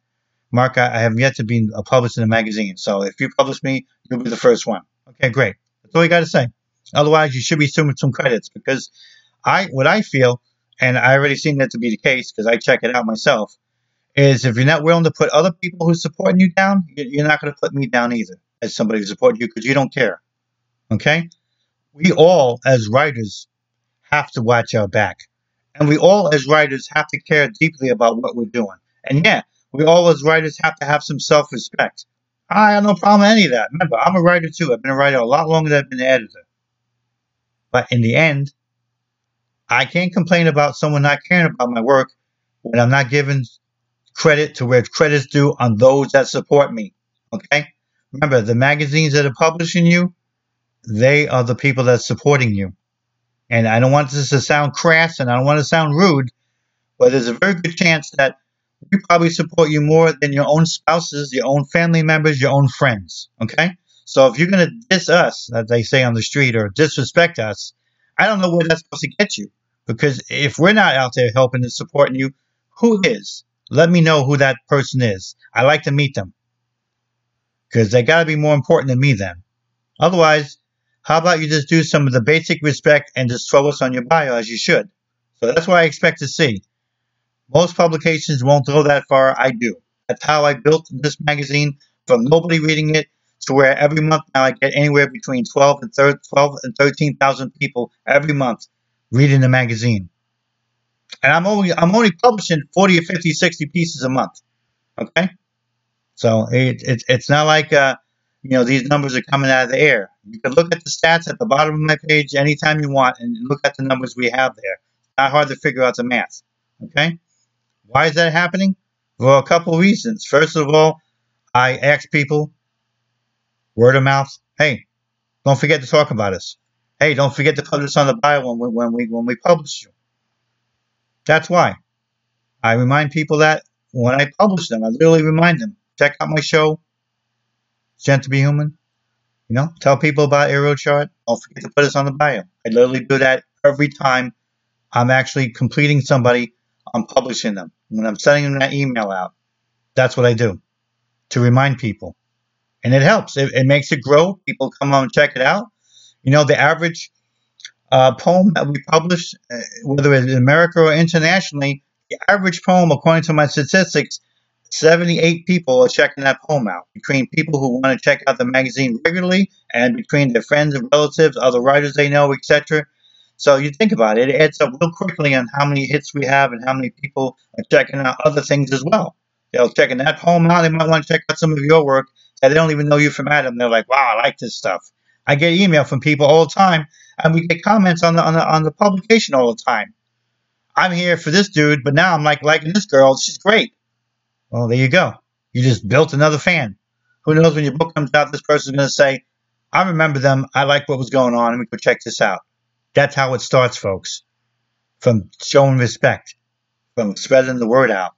Mark, I, I have yet to be published in a magazine. So if you publish me, you'll be the first one. Okay, great. That's all you got to say. Otherwise, you should be assuming some credits because I, what I feel, and I already seen that to be the case because I check it out myself, is if you're not willing to put other people who's supporting you down, you're not going to put me down either as somebody who supports you because you don't care. Okay? We all, as writers, have to watch our back. And we all, as writers, have to care deeply about what we're doing. And yeah, we all, as writers, have to have some self respect. I have no problem with any of that. Remember, I'm a writer too. I've been a writer a lot longer than I've been an editor. But in the end, I can't complain about someone not caring about my work when I'm not giving credit to where credit's due on those that support me. Okay? Remember, the magazines that are publishing you, they are the people that's supporting you. And I don't want this to sound crass and I don't want to sound rude, but there's a very good chance that we probably support you more than your own spouses, your own family members, your own friends. Okay? So if you're going to diss us, as they say on the street, or disrespect us, I don't know where that's supposed to get you. Because if we're not out there helping and supporting you, who is? let me know who that person is. I like to meet them because they got to be more important than me then. Otherwise, how about you just do some of the basic respect and just throw us on your bio as you should? So that's what I expect to see. Most publications won't go that far. I do. That's how I built this magazine from nobody reading it to where every month now I get anywhere between 12 and 13, 12 and 13,000 people every month reading the magazine. And I'm only I'm only publishing 40 or 50, 60 pieces a month. Okay? So it, it it's not like uh, you know these numbers are coming out of the air. You can look at the stats at the bottom of my page anytime you want and look at the numbers we have there. Not hard to figure out the math. Okay? Why is that happening? For a couple reasons. First of all, I ask people, word of mouth, hey, don't forget to talk about us. Hey, don't forget to put us on the bio when we, when we when we publish you. That's why. I remind people that when I publish them, I literally remind them, check out my show, Gent to be Human. You know, tell people about Ariel Chart. Don't forget to put us on the bio. I literally do that every time I'm actually completing somebody, I'm publishing them. When I'm sending them that email out, that's what I do to remind people. And it helps. It, it makes it grow. People come on and check it out. You know, the average uh, poem that we publish, uh, whether it's in America or internationally, the average poem, according to my statistics, 78 people are checking that poem out between people who want to check out the magazine regularly and between their friends and relatives, other writers they know, etc. So you think about it, it adds up real quickly on how many hits we have and how many people are checking out other things as well. They're checking that poem out. They might want to check out some of your work that they don't even know you from Adam. They're like, wow, I like this stuff. I get email from people all the time, and we get comments on the on the on the publication all the time. I'm here for this dude, but now I'm like liking this girl. She's great. Well, there you go. You just built another fan. Who knows when your book comes out, this person's going to say, I remember them. I like what was going on. and we go check this out. That's how it starts, folks. From showing respect, from spreading the word out,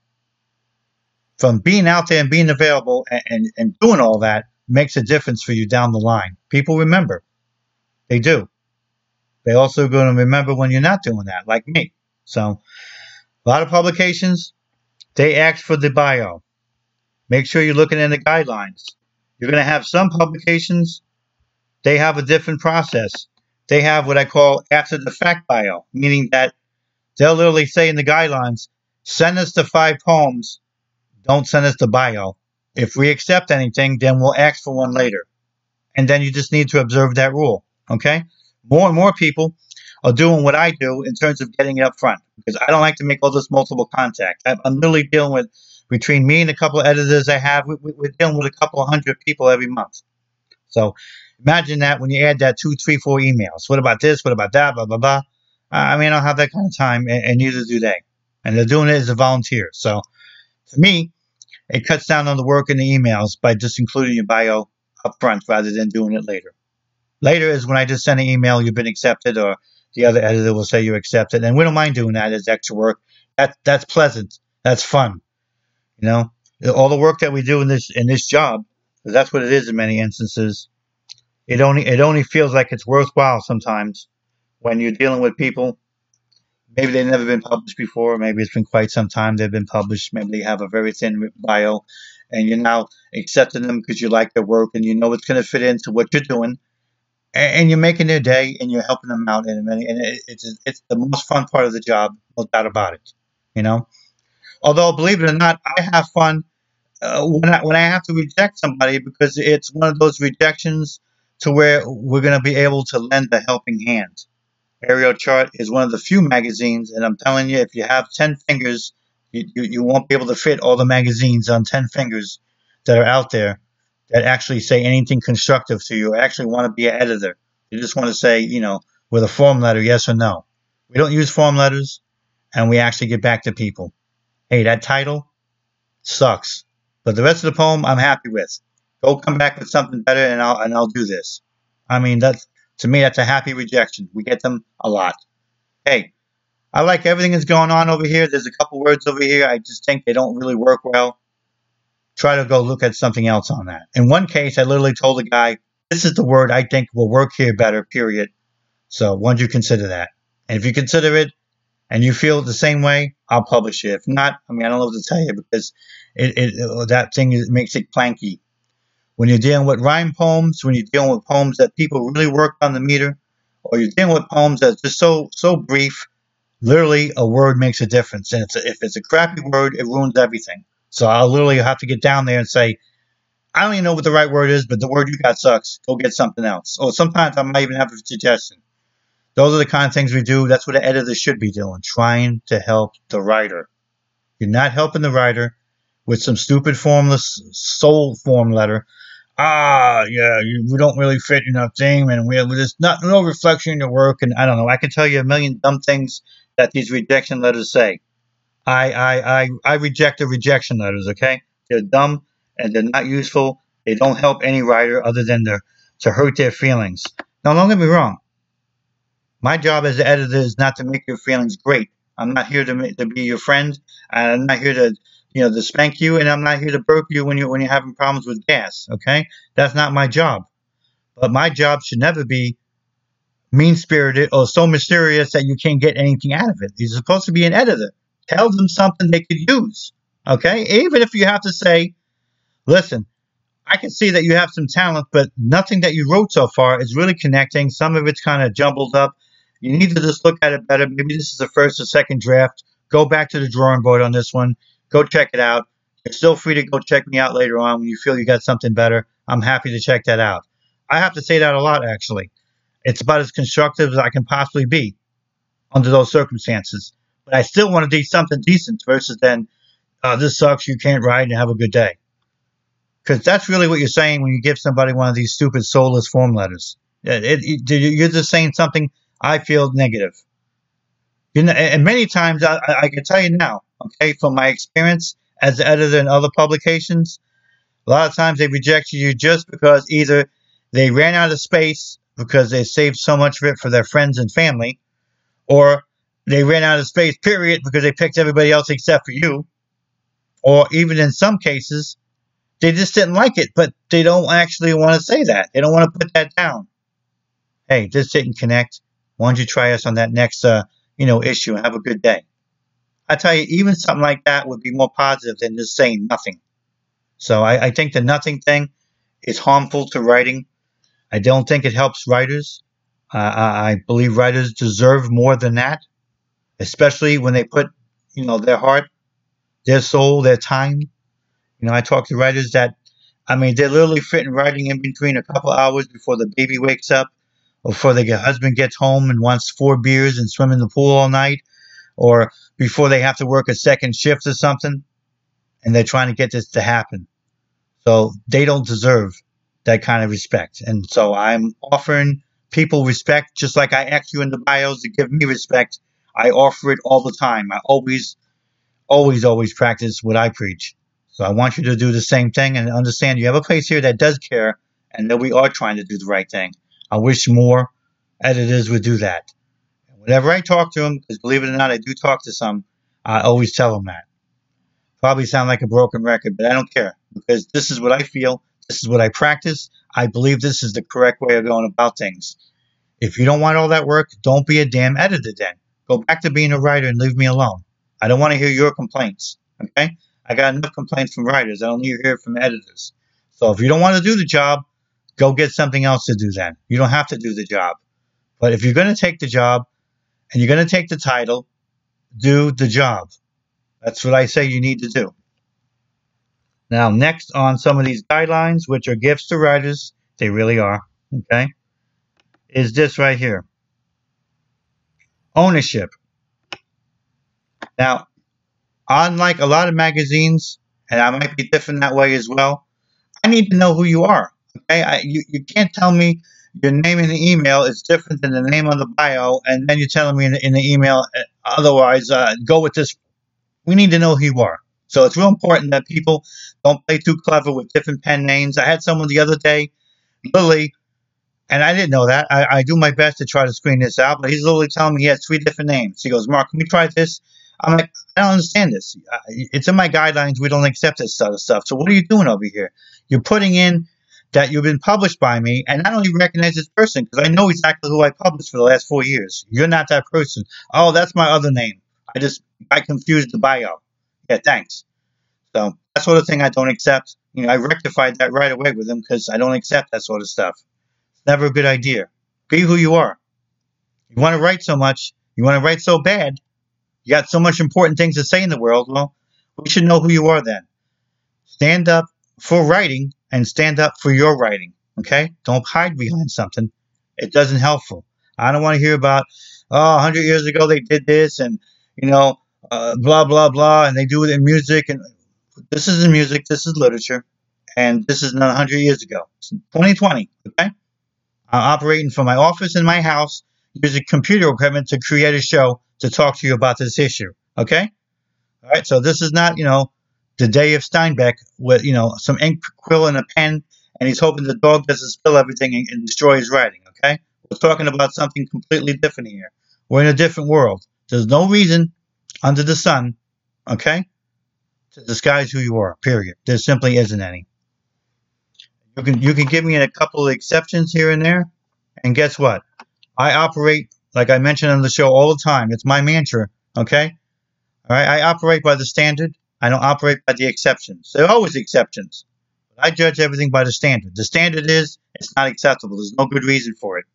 from being out there and being available and, and, and doing all that makes a difference for you down the line. People remember. They do. They also going to remember when you're not doing that, like me. So, a lot of publications, they ask for the bio. Make sure you're looking in the guidelines. You're going to have some publications, they have a different process. They have what I call after the fact bio, meaning that they'll literally say in the guidelines, send us the five poems, don't send us the bio. If we accept anything, then we'll ask for one later. And then you just need to observe that rule. Okay? More and more people are doing what I do in terms of getting it up front because I don't like to make all this multiple contact. I'm literally dealing with, between me and a couple of editors I have, we're dealing with a couple of hundred people every month. So imagine that when you add that two, three, four emails. What about this? What about that? Blah, blah, blah. I mean, I don't have that kind of time, and, and neither do they. And they're doing it as a volunteer. So to me, it cuts down on the work in the emails by just including your bio up front rather than doing it later. Later is when I just send an email, you've been accepted, or the other editor will say you're accepted. And we don't mind doing that as extra work. That, that's pleasant. That's fun. You know, all the work that we do in this in this job, that's what it is in many instances. It only it only feels like it's worthwhile sometimes when you're dealing with people maybe they've never been published before. Maybe it's been quite some time they've been published. Maybe they have a very thin bio, and you're now accepting them because you like their work and you know it's going to fit into what you're doing, and, you're making their day and you're helping them out. in a And, and it's it's the most fun part of the job, no doubt about it. You know, although believe it or not, I have fun uh, when I when I have to reject somebody because it's one of those rejections to where we're going to be able to lend a helping hand Ariel Chart is one of the few magazines, and I'm telling you, if you have 10 fingers, you, you, you won't be able to fit all the magazines on 10 fingers that are out there that actually say anything constructive to you, actually want to be an editor. You just want to say, you know, with a form letter, yes or no. We don't use form letters, and we actually get back to people. Hey, that title sucks, but the rest of the poem I'm happy with. Go come back with something better, and I'll and I'll do this. I mean, that's to me, that's a happy rejection. We get them a lot. Hey, I like everything that's going on over here. There's a couple words over here. I just think they don't really work well. Try to go look at something else on that. In one case, I literally told the guy, this is the word I think will work here better, period. So, why don't you consider that? And if you consider it, and you feel the same way, I'll publish it. If not, I mean, I don't know what to tell you because it, it that thing is, makes it clanky. When you're dealing with rhyme poems, when you're dealing with poems that people really work on the meter, or you're dealing with poems that's just so so brief, literally a word makes a difference. And it's a, if it's a crappy word, it ruins everything. So I'll literally have to get down there and say, I don't even know what the right word is, but the word you got sucks. Go get something else. Or sometimes I might even have a suggestion. Those are the kind of things we do. That's what an editor should be doing, trying to help the writer. You're not helping the writer with some stupid formless soul form letter. Ah, yeah, you, we don't really fit in our thing, and we have there's not no reflection in your work, and I don't know. I can tell you a million dumb things that these rejection letters say. I I I, I reject the rejection letters. Okay, they're dumb and they're not useful. They don't help any writer other than to to hurt their feelings. Now, don't get me wrong. My job as an editor is not to make your feelings great. I'm not here to, to be your friend. I'm not here to, you know, to spank you, and I'm not here to burp you when you when you're having problems with gas. Okay, that's not my job. But my job should never be mean spirited or so mysterious that you can't get anything out of it. You're supposed to be an editor. Tell them something they could use. Okay, even if you have to say, listen, I can see that you have some talent, but nothing that you wrote so far is really connecting. Some of it's kind of jumbled up. You need to just look at it better. Maybe this is the first or second draft. Go back to the drawing board on this one. Go check it out. You're still free to go check me out later on when you feel you got something better. I'm happy to check that out. I have to say that a lot, actually. It's about as constructive as I can possibly be under those circumstances. But I still want to do something decent versus then, uh, this sucks, you can't ride and have a good day. Because that's really what you're saying when you give somebody one of these stupid soulless form letters. It, it, you're just saying something I feel negative. You know, and many times I, I can tell you now, okay, from my experience as an editor in other publications, a lot of times they reject you just because either they ran out of space because they saved so much of it for their friends and family, or they ran out of space, period, because they picked everybody else except for you, or even in some cases, they just didn't like it, but they don't actually want to say that. They don't want to put that down. Hey, this didn't connect. Why don't you try us on that next, uh, you know, issue and have a good day? I tell you, even something like that would be more positive than just saying nothing. So I, I think the nothing thing is harmful to writing. I don't think it helps writers. Uh, I believe writers deserve more than that, especially when they put, you know, their heart, their soul, their time. You know, I talk to writers that, I mean, they're literally fitting writing in between a couple hours before the baby wakes up before the husband gets home and wants four beers and swim in the pool all night, or before they have to work a second shift or something, and they're trying to get this to happen. So they don't deserve that kind of respect. And so I'm offering people respect, just like I ask you in the bios to give me respect. I offer it all the time. I always, always, always practice what I preach. So I want you to do the same thing and understand you have a place here that does care and that we are trying to do the right thing. I wish more editors would do that. Whenever I talk to them, because believe it or not, I do talk to some, I always tell them that. Probably sound like a broken record, but I don't care because this is what I feel. This is what I practice. I believe this is the correct way of going about things. If you don't want all that work, don't be a damn editor then. Go back to being a writer and leave me alone. I don't want to hear your complaints. Okay? I got enough complaints from writers. I don't need to hear from editors. So if you don't want to do the job, go get something else to do then. You don't have to do the job. But if you're going to take the job and you're going to take the title, do the job. That's what I say you need to do. Now, next on some of these guidelines, which are gifts to writers, they really are, okay, is this right here ownership. Now, unlike a lot of magazines, and I might be different that way as well, I need to know who you are. Okay, I, you, you can't tell me your name in the email is different than the name on the bio, and then you're telling me in the, in the email uh, otherwise. Uh, go with this. We need to know who you are. So it's real important that people don't play too clever with different pen names. I had someone the other day, Lily, and I didn't know that. I, I do my best to try to screen this out, but he's literally telling me he has three different names. He goes, Mark, can we try this? I'm like, I don't understand this. It's in my guidelines. We don't accept this sort of stuff. So what are you doing over here? You're putting in that you've been published by me, and I don't even recognize this person because I know exactly who I published for the last four years. You're not that person. Oh, that's my other name. I just I confused the bio. Yeah, thanks. So that sort of thing I don't accept. You know, I rectified that right away with him because I don't accept that sort of stuff. Never a good idea. Be who you are. You want to write so much. You want to write so bad. You got so much important things to say in the world. Well, we should know who you are then. Stand up for writing and stand up for your writing. Okay? Don't hide behind something. It doesn't helpful. I don't want to hear about, oh, 100 years ago they did this and, you know, uh, blah, blah, blah, and they do it in music. And this is in music, this is literature, and this is not 100 years ago. It's 2020. Okay? I'm operating from my office in my house using computer equipment to create a show to talk to you about this issue. Okay? All right, so this is not, you know, the day of Steinbeck with, you know, some ink, quill, and a pen, and he's hoping the dog doesn't spill everything and, and destroy his writing. Okay? We're talking about something completely different here. We're in a different world. There's no reason under the sun, okay, to disguise who you are. Period. There simply isn't any. You can you can give me a couple of exceptions here and there, and guess what? I operate like I mentioned on the show all the time. It's my mantra. Okay, all right. I operate by the standard. I don't operate by the exceptions. There are always exceptions. I judge everything by the standard. The standard is it's not acceptable. There's no good reason for it.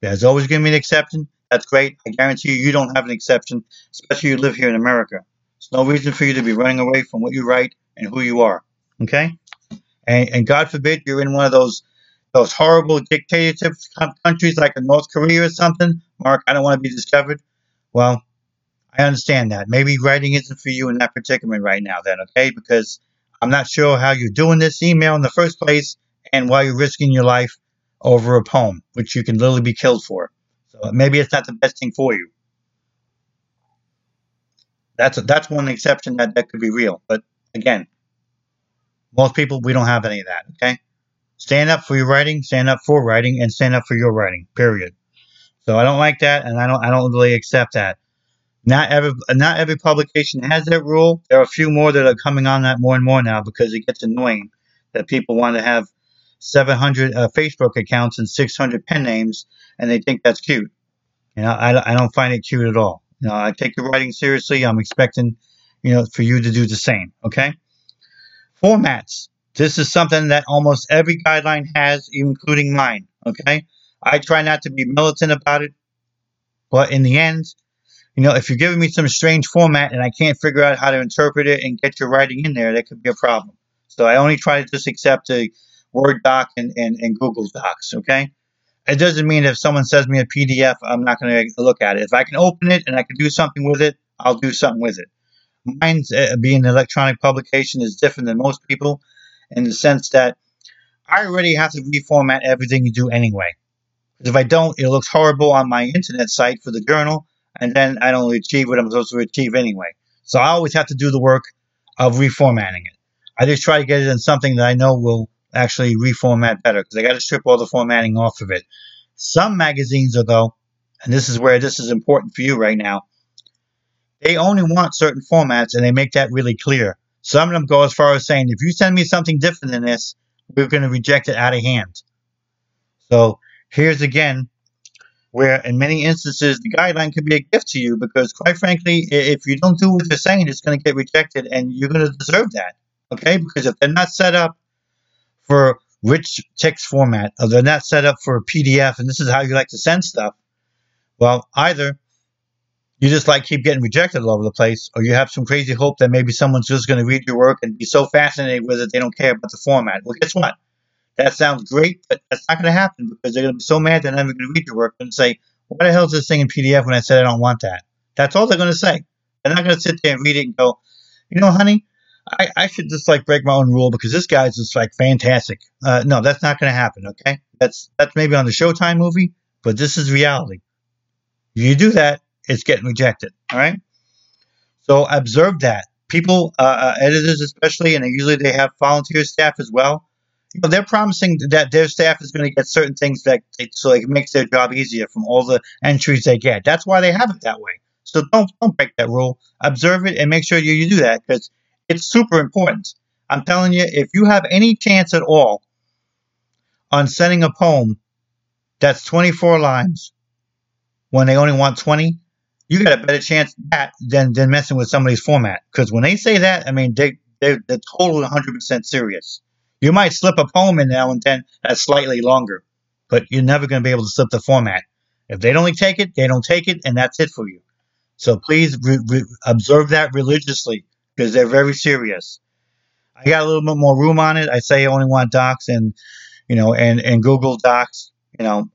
There's always going to be an exception. That's great. I guarantee you, you don't have an exception, especially you live here in America. There's no reason for you to be running away from what you write and who you are. Okay? And, and God forbid you're in one of those those horrible dictatorship countries like North Korea or something. Mark, I don't want to be discovered. Well, I understand that. Maybe writing isn't for you in that predicament right now, then, okay? Because I'm not sure how you're doing this email in the first place and why you're risking your life over a poem, which you can literally be killed for. So maybe it's not the best thing for you. That's a, that's one exception that, that could be real. But again, most people, we don't have any of that, okay? Stand up for your writing, stand up for writing, and stand up for your writing, period. So I don't like that, and I don't I don't really accept that. Not every not every publication has that rule. There are a few more that are coming on that more and more now because it gets annoying that people want to have 700 uh, Facebook accounts and 600 pen names, and they think that's cute. You know, I, I don't find it cute at all. You know, I take your writing seriously. I'm expecting, you know, for you to do the same. Okay. Formats. This is something that almost every guideline has, including mine. Okay. I try not to be militant about it, but in the end, you know, if you're giving me some strange format and I can't figure out how to interpret it and get your writing in there, that could be a problem. So I only try to just accept a Word doc and, and, and Google Docs, okay? It doesn't mean if someone sends me a PDF, I'm not going to look at it. If I can open it and I can do something with it, I'll do something with it. Mine's uh, being an electronic publication is different than most people in the sense that I already have to reformat everything you do anyway. Because If I don't, it looks horrible on my internet site for the journal, and then I don't achieve what I'm supposed to achieve anyway. So I always have to do the work of reformatting it. I just try to get it in something that I know will actually reformat better because I got to strip all the formatting off of it. Some magazines, are though, and this is where this is important for you right now, they only want certain formats and they make that really clear. Some of them go as far as saying, if you send me something different than this, we're going to reject it out of hand. So here's again where in many instances the guideline could be a gift to you because quite frankly if you don't do what they're saying it's going to get rejected and you're going to deserve that okay because if they're not set up for rich text format or they're not set up for a pdf and this is how you like to send stuff well either you just like keep getting rejected all over the place or you have some crazy hope that maybe someone's just going to read your work and be so fascinated with it they don't care about the format well guess what that sounds great, but that's not going to happen because they're going to be so mad they're never going to read your work and say, "Why the hell is this thing in PDF when I said I don't want that?" That's all they're going to say. They're not going to sit there and read it and go, "You know, honey, I, I should just like break my own rule because this guy's just like fantastic." Uh, no, that's not going to happen. Okay, that's that's maybe on the Showtime movie, but this is reality. You do that, it's getting rejected. All right. So observe that people, uh, uh, editors especially, and usually they have volunteer staff as well you know, they're promising that their staff is going to get certain things that so it makes their job easier from all the entries they get. That's why they have it that way. So don't don't break that rule. Observe it and make sure you, you do that because it's super important. I'm telling you, if you have any chance at all on sending a poem that's 24 lines when they only want 20, you got a better chance that than, than messing with somebody's format. Because when they say that, I mean, they, they, they're totally 100% serious. You might slip a poem in now and then that's slightly longer, but you're never going to be able to slip the format. If they don't take it, they don't take it, and that's it for you. So please re- re- observe that religiously because they're very serious. I got a little bit more room on it. I say I only want Docs and you know and and Google Docs. You know,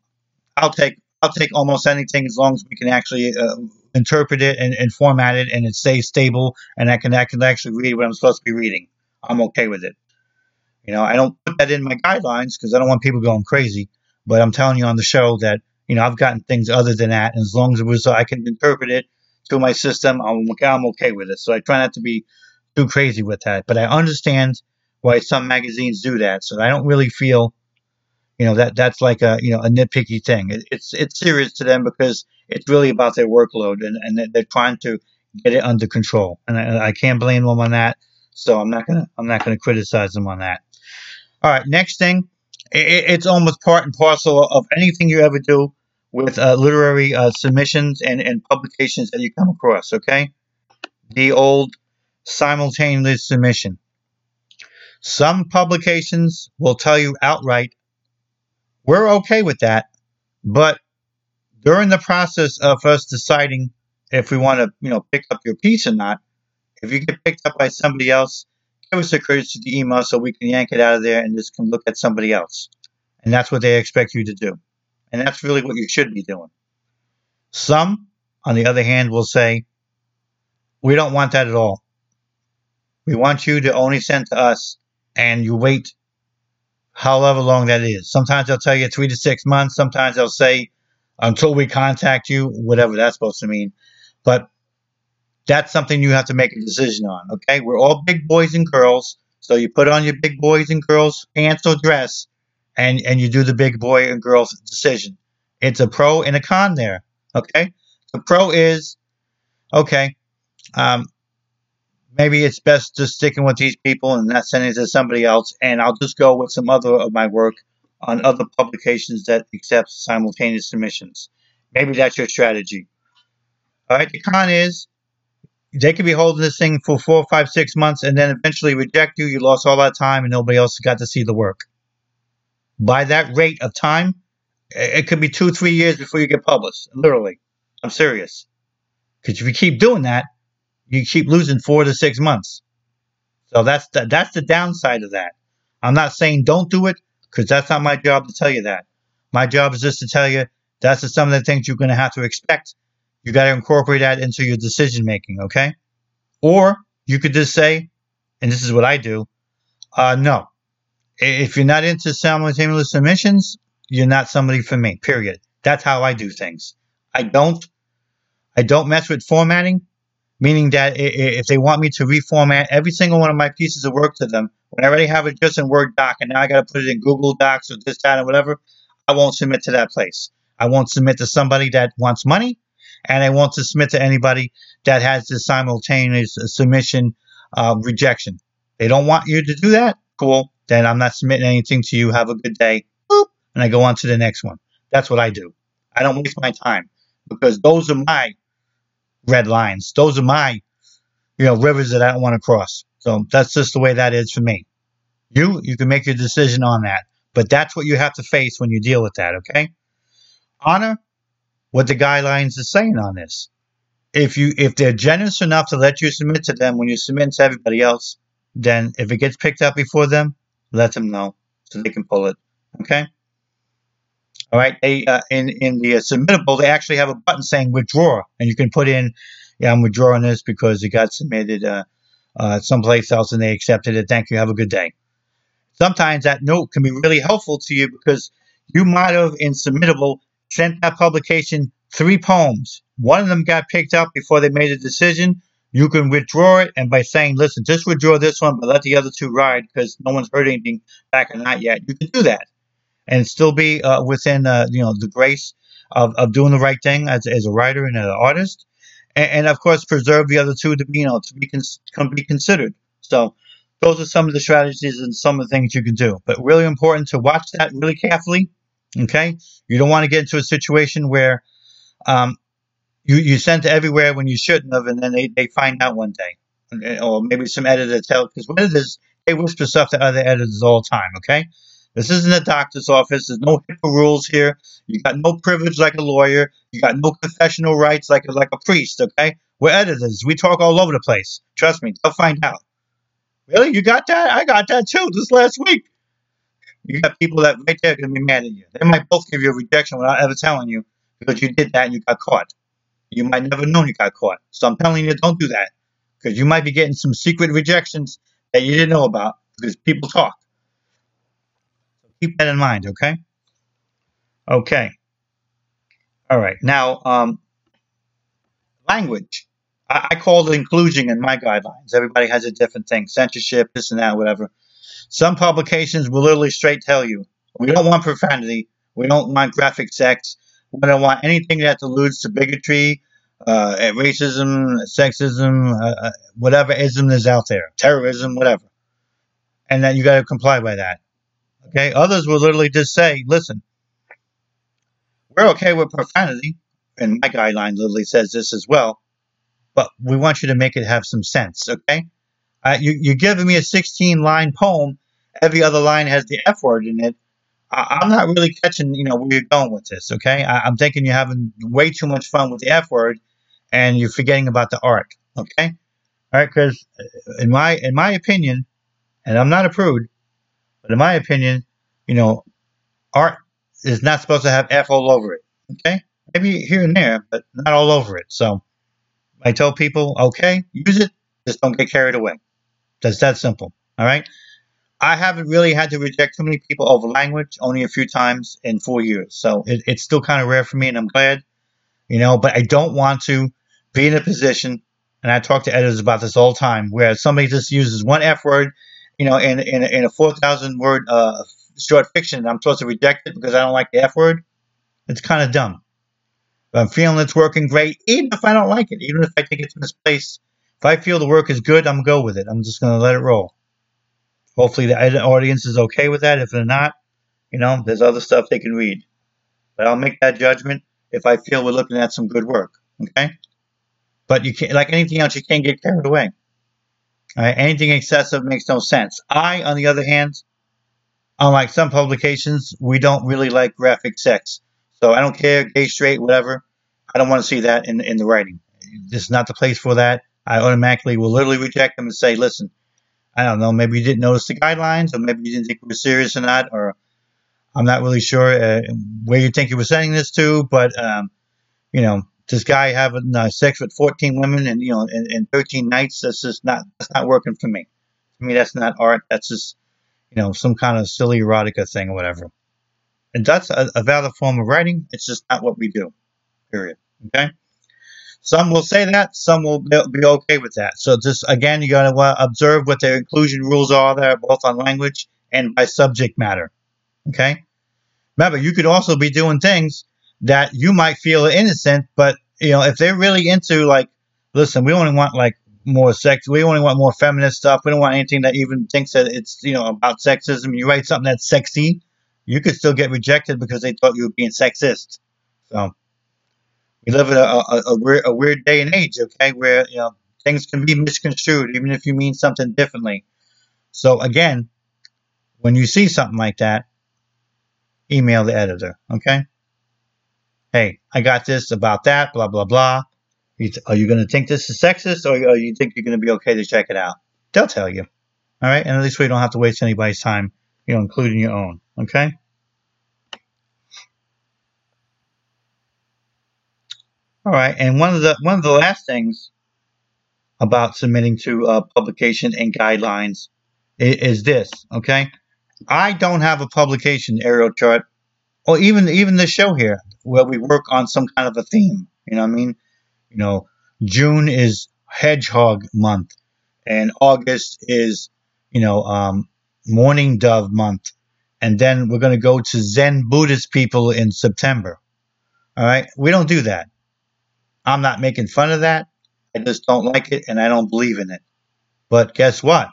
I'll take I'll take almost anything as long as we can actually uh, interpret it and, and format it and it stays stable and I can I can actually read what I'm supposed to be reading. I'm okay with it. You know, I don't put that in my guidelines because I don't want people going crazy. But I'm telling you on the show that you know I've gotten things other than that, and as long as it was I can interpret it to my system, I'm I'm okay with it. So I try not to be too crazy with that. But I understand why some magazines do that. So I don't really feel, you know, that that's like a you know a nitpicky thing. It, it's it's serious to them because it's really about their workload and and they're trying to get it under control. And I, I can't blame them on that. So I'm not gonna I'm not gonna criticize them on that. All right, next thing, it, it's almost part and parcel of anything you ever do with uh, literary uh, submissions and, and publications that you come across. Okay, the old simultaneous submission. Some publications will tell you outright, we're okay with that, but during the process of us deciding if we want to, you know, pick up your piece or not, if you get picked up by somebody else, give us a courtesy to the email so we can yank it out of there and just can look at somebody else. And that's what they expect you to do. And that's really what you should be doing. Some, on the other hand, will say, we don't want that at all. We want you to only send to us and you wait however long that is. Sometimes they'll tell you three to six months. Sometimes they'll say until we contact you, whatever that's supposed to mean. But that's something you have to make a decision on. Okay. We're all big boys and girls. So you put on your big boys and girls pants or dress and, and you do the big boy and girls decision. It's a pro and a con there. Okay. The pro is, okay, um, maybe it's best just sticking with these people and not sending it to somebody else. And I'll just go with some other of my work on other publications that accept simultaneous submissions. Maybe that's your strategy. All right. The con is they could be holding this thing for four, five, six months and then eventually reject you. You lost all that time and nobody else got to see the work. By that rate of time, it could be two, three years before you get published. Literally. I'm serious. Because if you keep doing that, you keep losing four to six months. So that's the, that's the downside of that. I'm not saying don't do it because that's not my job to tell you that. My job is just to tell you that's some of the things you're going to have to expect. You got to incorporate that into your decision making, okay? Or you could just say, and this is what I do, uh, no. If you're not into simultaneous submissions, you're not somebody for me. Period. That's how I do things. I don't I don't mess with formatting meaning that if they want me to reformat every single one of my pieces of work to them, when I already have it just in Word doc and now I got to put it in Google Docs or this, that, and whatever, I won't submit to that place. I won't submit to somebody that wants money, and I won't submit to anybody that has the simultaneous submission uh, rejection. They don't want you to do that? Cool. Then I'm not submitting anything to you. Have a good day. Boop. And I go on to the next one. That's what I do. I don't waste my time because those are my red lines. Those are my, you know, rivers that I don't want to cross. So that's just the way that is for me. You, you can make your decision on that. But that's what you have to face when you deal with that, okay? Honor what the guidelines are saying on this. If you if they're generous enough to let you submit to them when you submit to everybody else, then if it gets picked up before them, let them know so they can pull it. Okay. All right. They uh, in in the uh, submittable, they actually have a button saying withdraw, and you can put in, yeah, I'm withdrawing this because it got submitted uh, uh, someplace else and they accepted it. Thank you. Have a good day. Sometimes that note can be really helpful to you because you might have in submittable sent that publication three poems. One of them got picked up before they made a decision. You can withdraw it, and by saying, "Listen, just withdraw this one, but let the other two ride," because no one's heard anything back or not yet. You can do that and still be uh, within uh, you know the grace of, of doing the right thing as, as a writer and an artist, and, and of course preserve the other two to be you know to be con- be considered. So those are some of the strategies and some of the things you can do. But really important to watch that really carefully. Okay, you don't want to get into a situation where um, you you sent everywhere when you shouldn't have, and then they, they find out one day, or maybe some editor tell because editors they whisper stuff to other editors all the time. Okay, this isn't a doctor's office. There's no HIPAA rules here. You got no privilege like a lawyer. You got no confessional rights like a, like a priest. Okay, we're editors. We talk all over the place. Trust me, they'll find out. Really? You got that? I got that too this last week. You got people that right there to be mad at you. They might both give you a rejection without ever telling you because you did that and you got caught. You might never know you got caught. So I'm telling you, don't do that because you might be getting some secret rejections that you didn't know about because people talk. Keep that in mind, okay? Okay. All right. Now, um, language. I, I call it inclusion in my guidelines. Everybody has a different thing censorship, this and that, whatever. Some publications will literally straight tell you we don't want profanity, we don't want graphic sex, we don't want anything that alludes to bigotry, uh, racism, sexism, uh, uh, whatever ism is out there, terrorism, whatever. And then you got to comply by that. Okay. Others will literally just say, listen, we're okay with profanity, and my guideline literally says this as well, but we want you to make it have some sense. Okay. Uh, you, you're giving me a 16 line poem. Every other line has the F word in it. I, am not really catching, you know, where you're going with this. Okay. I, I'm thinking you're having way too much fun with the F word and you're forgetting about the art. Okay. All right. Because in my, in my opinion, and I'm not a prude, but in my opinion, you know, art is not supposed to have F all over it. Okay. Maybe here and there, but not all over it. So I tell people, okay, use it. Just don't get carried away. That's that simple. All right. I haven't really had to reject too many people over language, only a few times in four years. So it, it's still kind of rare for me, and I'm glad, you know, but I don't want to be in a position, and I talk to editors about this all the time, where somebody just uses one F word, you know, in, in, in a 4,000 word uh, short fiction, I'm supposed to reject it because I don't like the F word. It's kind of dumb. But I'm feeling it's working great, even if I don't like it, even if I think it's misplaced. If I feel the work is good, I'm to go with it. I'm just going to let it roll. Hopefully, the audience is okay with that. If they're not, you know, there's other stuff they can read. But I'll make that judgment if I feel we're looking at some good work. Okay? But you can't, like anything else, you can't get carried away. Right? Anything excessive makes no sense. I, on the other hand, unlike some publications, we don't really like graphic sex. So I don't care, gay, straight, whatever. I don't want to see that in, in the writing. This is not the place for that. I automatically will literally reject them and say, listen, I don't know, maybe you didn't notice the guidelines, or maybe you didn't think we were serious or not, or I'm not really sure uh, where you think you were sending this to, but um, you know, this guy having uh, sex with 14 women and you know in, in 13 nights, that's just not that's not working for me. To me, that's not art. That's just you know some kind of silly erotica thing or whatever. And that's a, a valid form of writing. It's just not what we do. Period. Okay. Some will say that, some will be okay with that. So just again, you got to observe what their inclusion rules are there, both on language and by subject matter. Okay. Remember, you could also be doing things that you might feel innocent, but you know, if they're really into like, listen, we only want like more sex, we only want more feminist stuff. We don't want anything that even thinks that it's you know about sexism. You write something that's sexy, you could still get rejected because they thought you were being sexist. So we live in a, a, a, weird, a weird day and age, okay, where you know things can be misconstrued even if you mean something differently. So again, when you see something like that, email the editor, okay? Hey, I got this about that, blah blah blah. Are you going to think this is sexist, or you think you're going to be okay to check it out? They'll tell you, all right. And at least we don't have to waste anybody's time, you know, including your own, okay? All right, and one of the one of the last things about submitting to uh, publication and guidelines is, is, this. Okay, I don't have a publication Ariel Chart, or even even the show here where we work on some kind of a theme. You know, what I mean, you know, June is Hedgehog Month, and August is you know um, Dove Month, and then we're going to go to Zen Buddhist people in September. All right, we don't do that. I'm not making fun of that. I just don't like it and I don't believe in it. But guess what?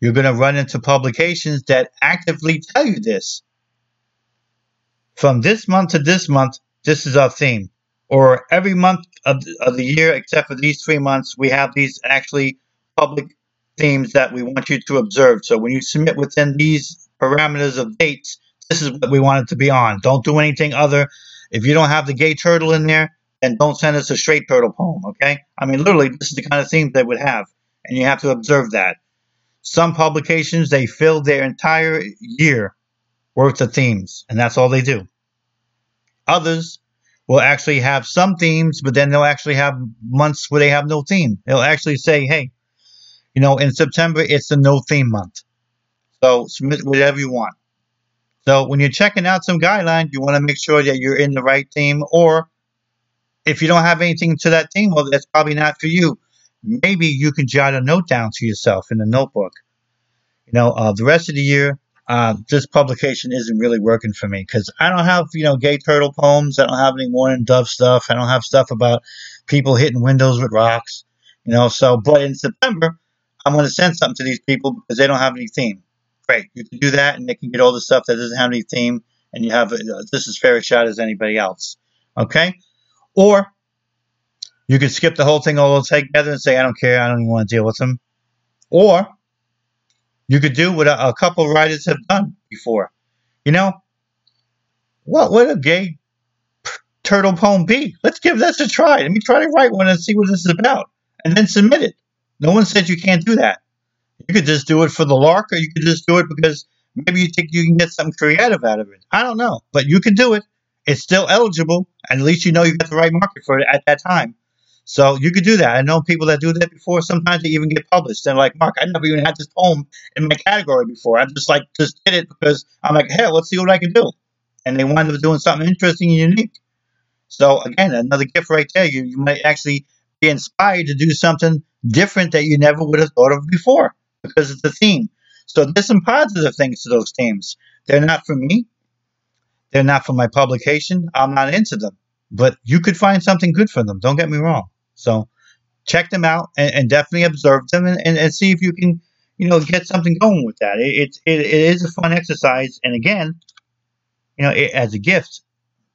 you're going to run into publications that actively tell you this. From this month to this month, this is our theme. Or every month of, of the year, except for these three months, we have these actually public themes that we want you to observe. So when you submit within these parameters of dates, this is what we want it to be on. Don't do anything other. If you don't have the gay turtle in there, then don't send us a straight turtle poem, okay? I mean, literally, this is the kind of theme they would have, and you have to observe that. Some publications, they fill their entire year worth of themes, and that's all they do. Others will actually have some themes, but then they'll actually have months where they have no theme. They'll actually say, hey, you know, in September, it's the no theme month. So submit whatever you want. So when you're checking out some guidelines, you want to make sure that you're in the right theme. Or if you don't have anything to that theme, well, that's probably not for you. Maybe you can jot a note down to yourself in a notebook. You know, uh, the rest of the year, uh, this publication isn't really working for me because I don't have, you know, gay turtle poems. I don't have any Mourning Dove stuff. I don't have stuff about people hitting windows with rocks, you know. So, but in September, I'm going to send something to these people because they don't have any theme great. You can do that, and they can get all the stuff that doesn't have any theme, and you have uh, this as fair a shot as anybody else. Okay, or you could skip the whole thing all together and say, I don't care, I don't even want to deal with them. Or you could do what a, a couple writers have done before. You know, what would a gay turtle poem be? Let's give this a try. Let me try to write one and see what this is about, and then submit it. No one said you can't do that. You could just do it for the lark, or you could just do it because maybe you think you can get something creative out of it. I don't know, but you can do it. It's still eligible, and at least you know you got the right market for it at that time. So you could do that. I know people that do that before. Sometimes they even get published. They're like, Mark, I never even had this poem in my category before. I just like just did it because I'm like, hey, let's see what I can do. And they wind up doing something interesting and unique. So again, another gift right there. You you might actually be inspired to do something different that you never would have thought of before because it's a theme. So there's some positive things to those themes. They're not for me. They're not for my publication. I'm not into them. But you could find something good for them. Don't get me wrong. So check them out and, and definitely observe them and, and, and, see if you can, you know, get something going with that. It, it, it is a fun exercise. And again, you know, it, as a gift,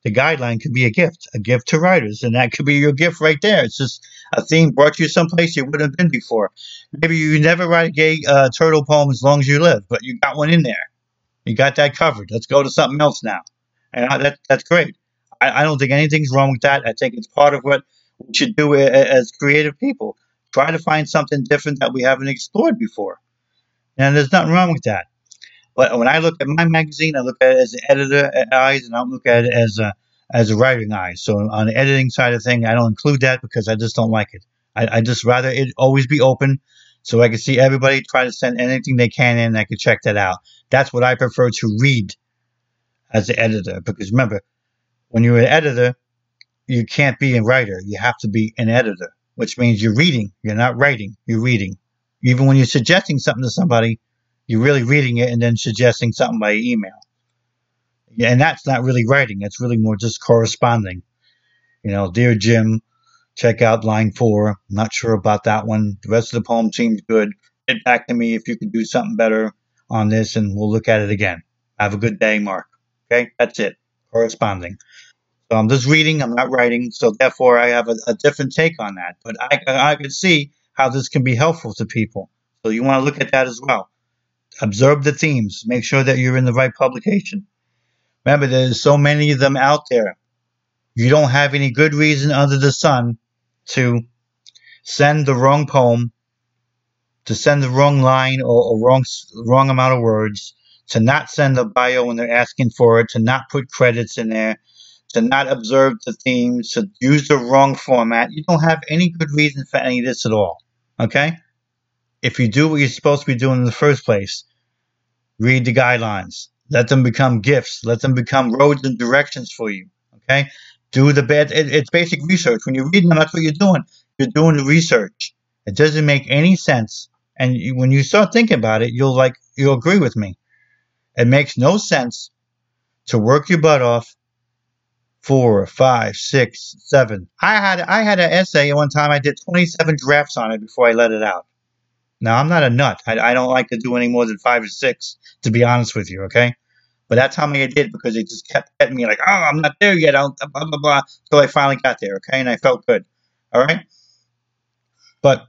the guideline could be a gift, a gift to writers, and that could be your gift right there. It's just a theme brought you someplace you wouldn't have been before. Maybe you never write a gay uh, turtle poem as long as you live, but you got one in there. You got that covered. Let's go to something else now, and I, that that's great. I, I don't think anything's wrong with that. I think it's part of what we should do it as creative people. Try to find something different that we haven't explored before, and there's nothing wrong with that. But when I look at my magazine, I look at it as an editor uh, eyes, and I don't look at it as a as a writing eyes. So on the editing side of thing, I don't include that because I just don't like it. I, I just rather it always be open so I can see everybody try to send anything they can in. And I can check that out. That's what I prefer to read as an editor because remember, when you're an editor, you can't be a writer. You have to be an editor, which means you're reading. You're not writing. You're reading. Even when you're suggesting something to somebody, you're really reading it and then suggesting something by email. And that's not really writing. It's really more just corresponding. You know, dear Jim, check out line four. not sure about that one. The rest of the poem seems good. Get back to me if you could do something better on this, and we'll look at it again. Have a good day, Mark. Okay, that's it. Corresponding. So I'm just reading. I'm not writing. So therefore, I have a, a different take on that. But I, I can see how this can be helpful to people. So you want to look at that as well observe the themes, make sure that you're in the right publication. Remember, there's so many of them out there. You don't have any good reason under the sun to send the wrong poem, to send the wrong line or, or wrong wrong amount of words, to not send the bio when they're asking for it, to not put credits in there, to not observe the themes, to use the wrong format. You don't have any good reason for any of this at all. Okay? if you do what you're supposed to be doing in the first place, read the guidelines. Let them become gifts. Let them become roads and directions for you. Okay? Do the bad. It, it's basic research. When you're reading them, that's what you're doing. You're doing the research. It doesn't make any sense. And you, when you start thinking about it, you'll like you'll agree with me. It makes no sense to work your butt off four, five, six, seven. I had I had an essay one time. I did 27 drafts on it before I let it out. Now, I'm not a nut. I, I don't like to do any more than five or six, to be honest with you, okay? But that's how many I did because they just kept getting me like, oh, I'm not there yet. I'll, blah, blah, blah. So I finally got there, okay? And I felt good. All right? But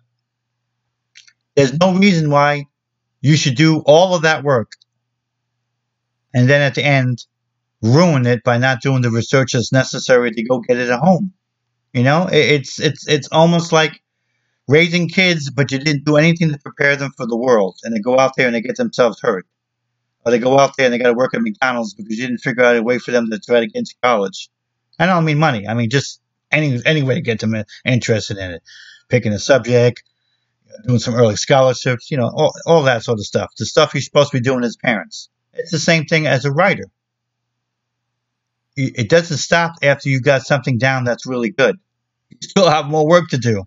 there's no reason why you should do all of that work and then at the end ruin it by not doing the research that's necessary to go get it at home. You know, it's it's it's almost like raising kids, but you didn't do anything to prepare them for the world, and they go out there and they get themselves hurt, or they go out there and they got to work at McDonald's because you didn't figure out a way for them to try to get into college. I don't mean money. I mean just any any way to get them interested in it, picking a subject, doing some early scholarships, you know, all, all that sort of stuff. The stuff you're supposed to be doing as parents. It's the same thing as a writer. It doesn't stop after you got something down that's really good. You still have more work to do.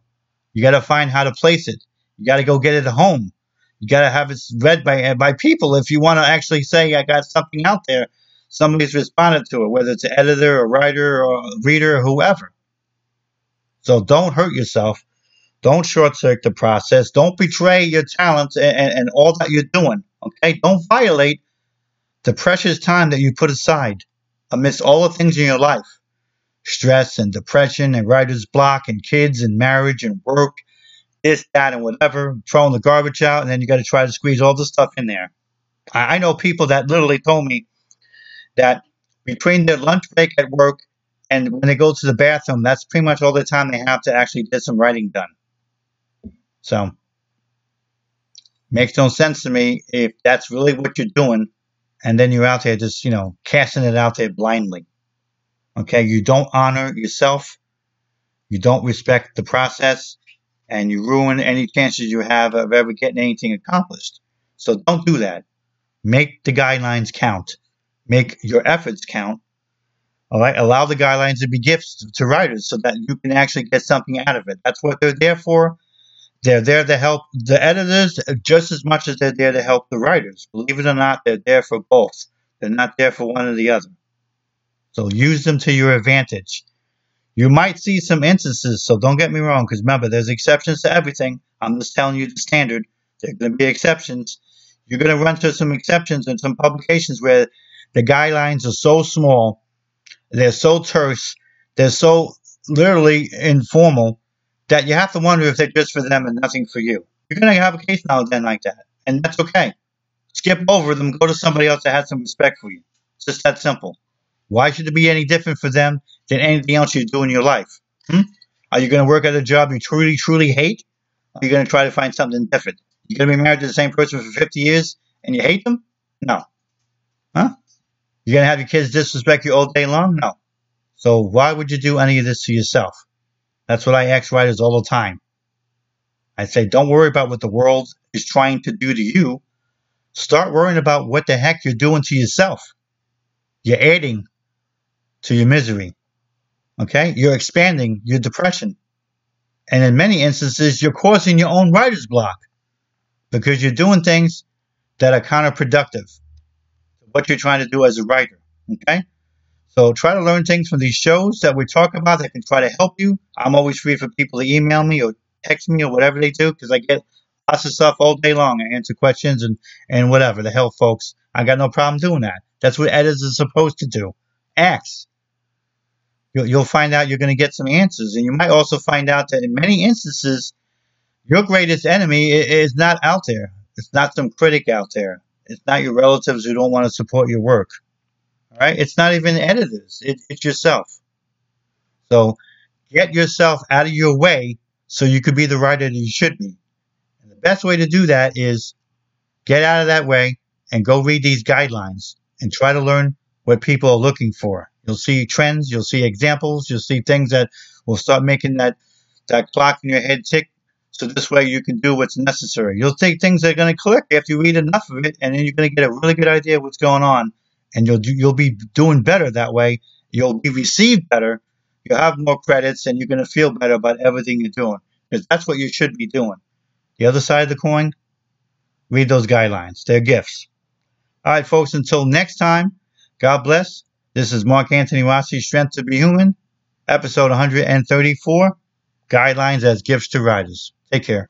You got to find how to place it. You got to go get it home. You got to have it read by by people if you want to actually say I got something out there. Somebody's responded to it, whether it's an editor, a writer, or a reader, or whoever. So don't hurt yourself. Don't short circuit the process. Don't betray your talents and, and, and all that you're doing. Okay? Don't violate the precious time that you put aside amidst all the things in your life stress and depression and writer's block and kids and marriage and work, this, that, and whatever, throwing the garbage out, and then you got to try to squeeze all the stuff in there. I, I know people that literally told me that between their lunch break at work and when they go to the bathroom, that's pretty much all the time they have to actually get some writing done. So, makes no sense to me if that's really what you're doing, and then you're out there just, you know, casting it out there blindly. Okay, you don't honor yourself, you don't respect the process, and you ruin any chances you have of ever getting anything accomplished. So don't do that. Make the guidelines count. Make your efforts count. All right. Allow the guidelines to be gifts to writers so that you can actually get something out of it. That's what they're there for. They're there to help the editors just as much as they're there to help the writers. Believe it or not, they're there for both. They're not there for one or the other. So use them to your advantage. You might see some instances, so don't get me wrong, because remember, there's exceptions to everything. I'm just telling you the standard. There are going to be exceptions. You're going to run into some exceptions in some publications where the guidelines are so small, they're so terse, they're so literally informal that you have to wonder if they're just for them and nothing for you. You're going to have a case now and then like that, and that's okay. Skip over them, go to somebody else that has some respect for you. It's just that simple. Why should it be any different for them than anything else you do in your life? Hmm? Are you going to work at a job you truly, truly hate? Or are you going to try to find something different? You're going to be married to the same person for 50 years and you hate them? No. Huh? You're going to have your kids disrespect you all day long? No. So why would you do any of this to yourself? That's what I ask writers all the time. I say, don't worry about what the world is trying to do to you. Start worrying about what the heck you're doing to yourself. You're adding to your misery. Okay? You're expanding your depression. And in many instances, you're causing your own writer's block because you're doing things that are counterproductive to what you're trying to do as a writer. Okay? So try to learn things from these shows that we talk about that can try to help you. I'm always free for people to email me or text me or whatever they do because I get lots of stuff all day long. I answer questions and, and whatever the hell, folks. I got no problem doing that. That's what editors are supposed to do. Ask you'll, you'll find out you're going to get some answers. And you might also find out that in many instances, your greatest enemy is not out there. It's not some critic out there. It's not your relatives who don't want to support your work. Right? It's not even editors. It, it's yourself. So get yourself out of your way so you could be the writer that you should be. And the best way to do that is get out of that way and go read these guidelines and try to learn what people are looking for. You'll see trends, you'll see examples, you'll see things that will start making that, that clock in your head tick. So this way you can do what's necessary. You'll take things that are going to click after you read enough of it, and then you're going to get a really good idea of what's going on, and you'll do, you'll be doing better that way. You'll be received better. You'll have more credits, and you're going to feel better about everything you're doing because that's what you should be doing. The other side of the coin, read those guidelines. They're gifts. All right, folks. Until next time, God bless. This is Mark Antony Rossi, Strength to Be Human, episode 134 Guidelines as Gifts to Writers. Take care.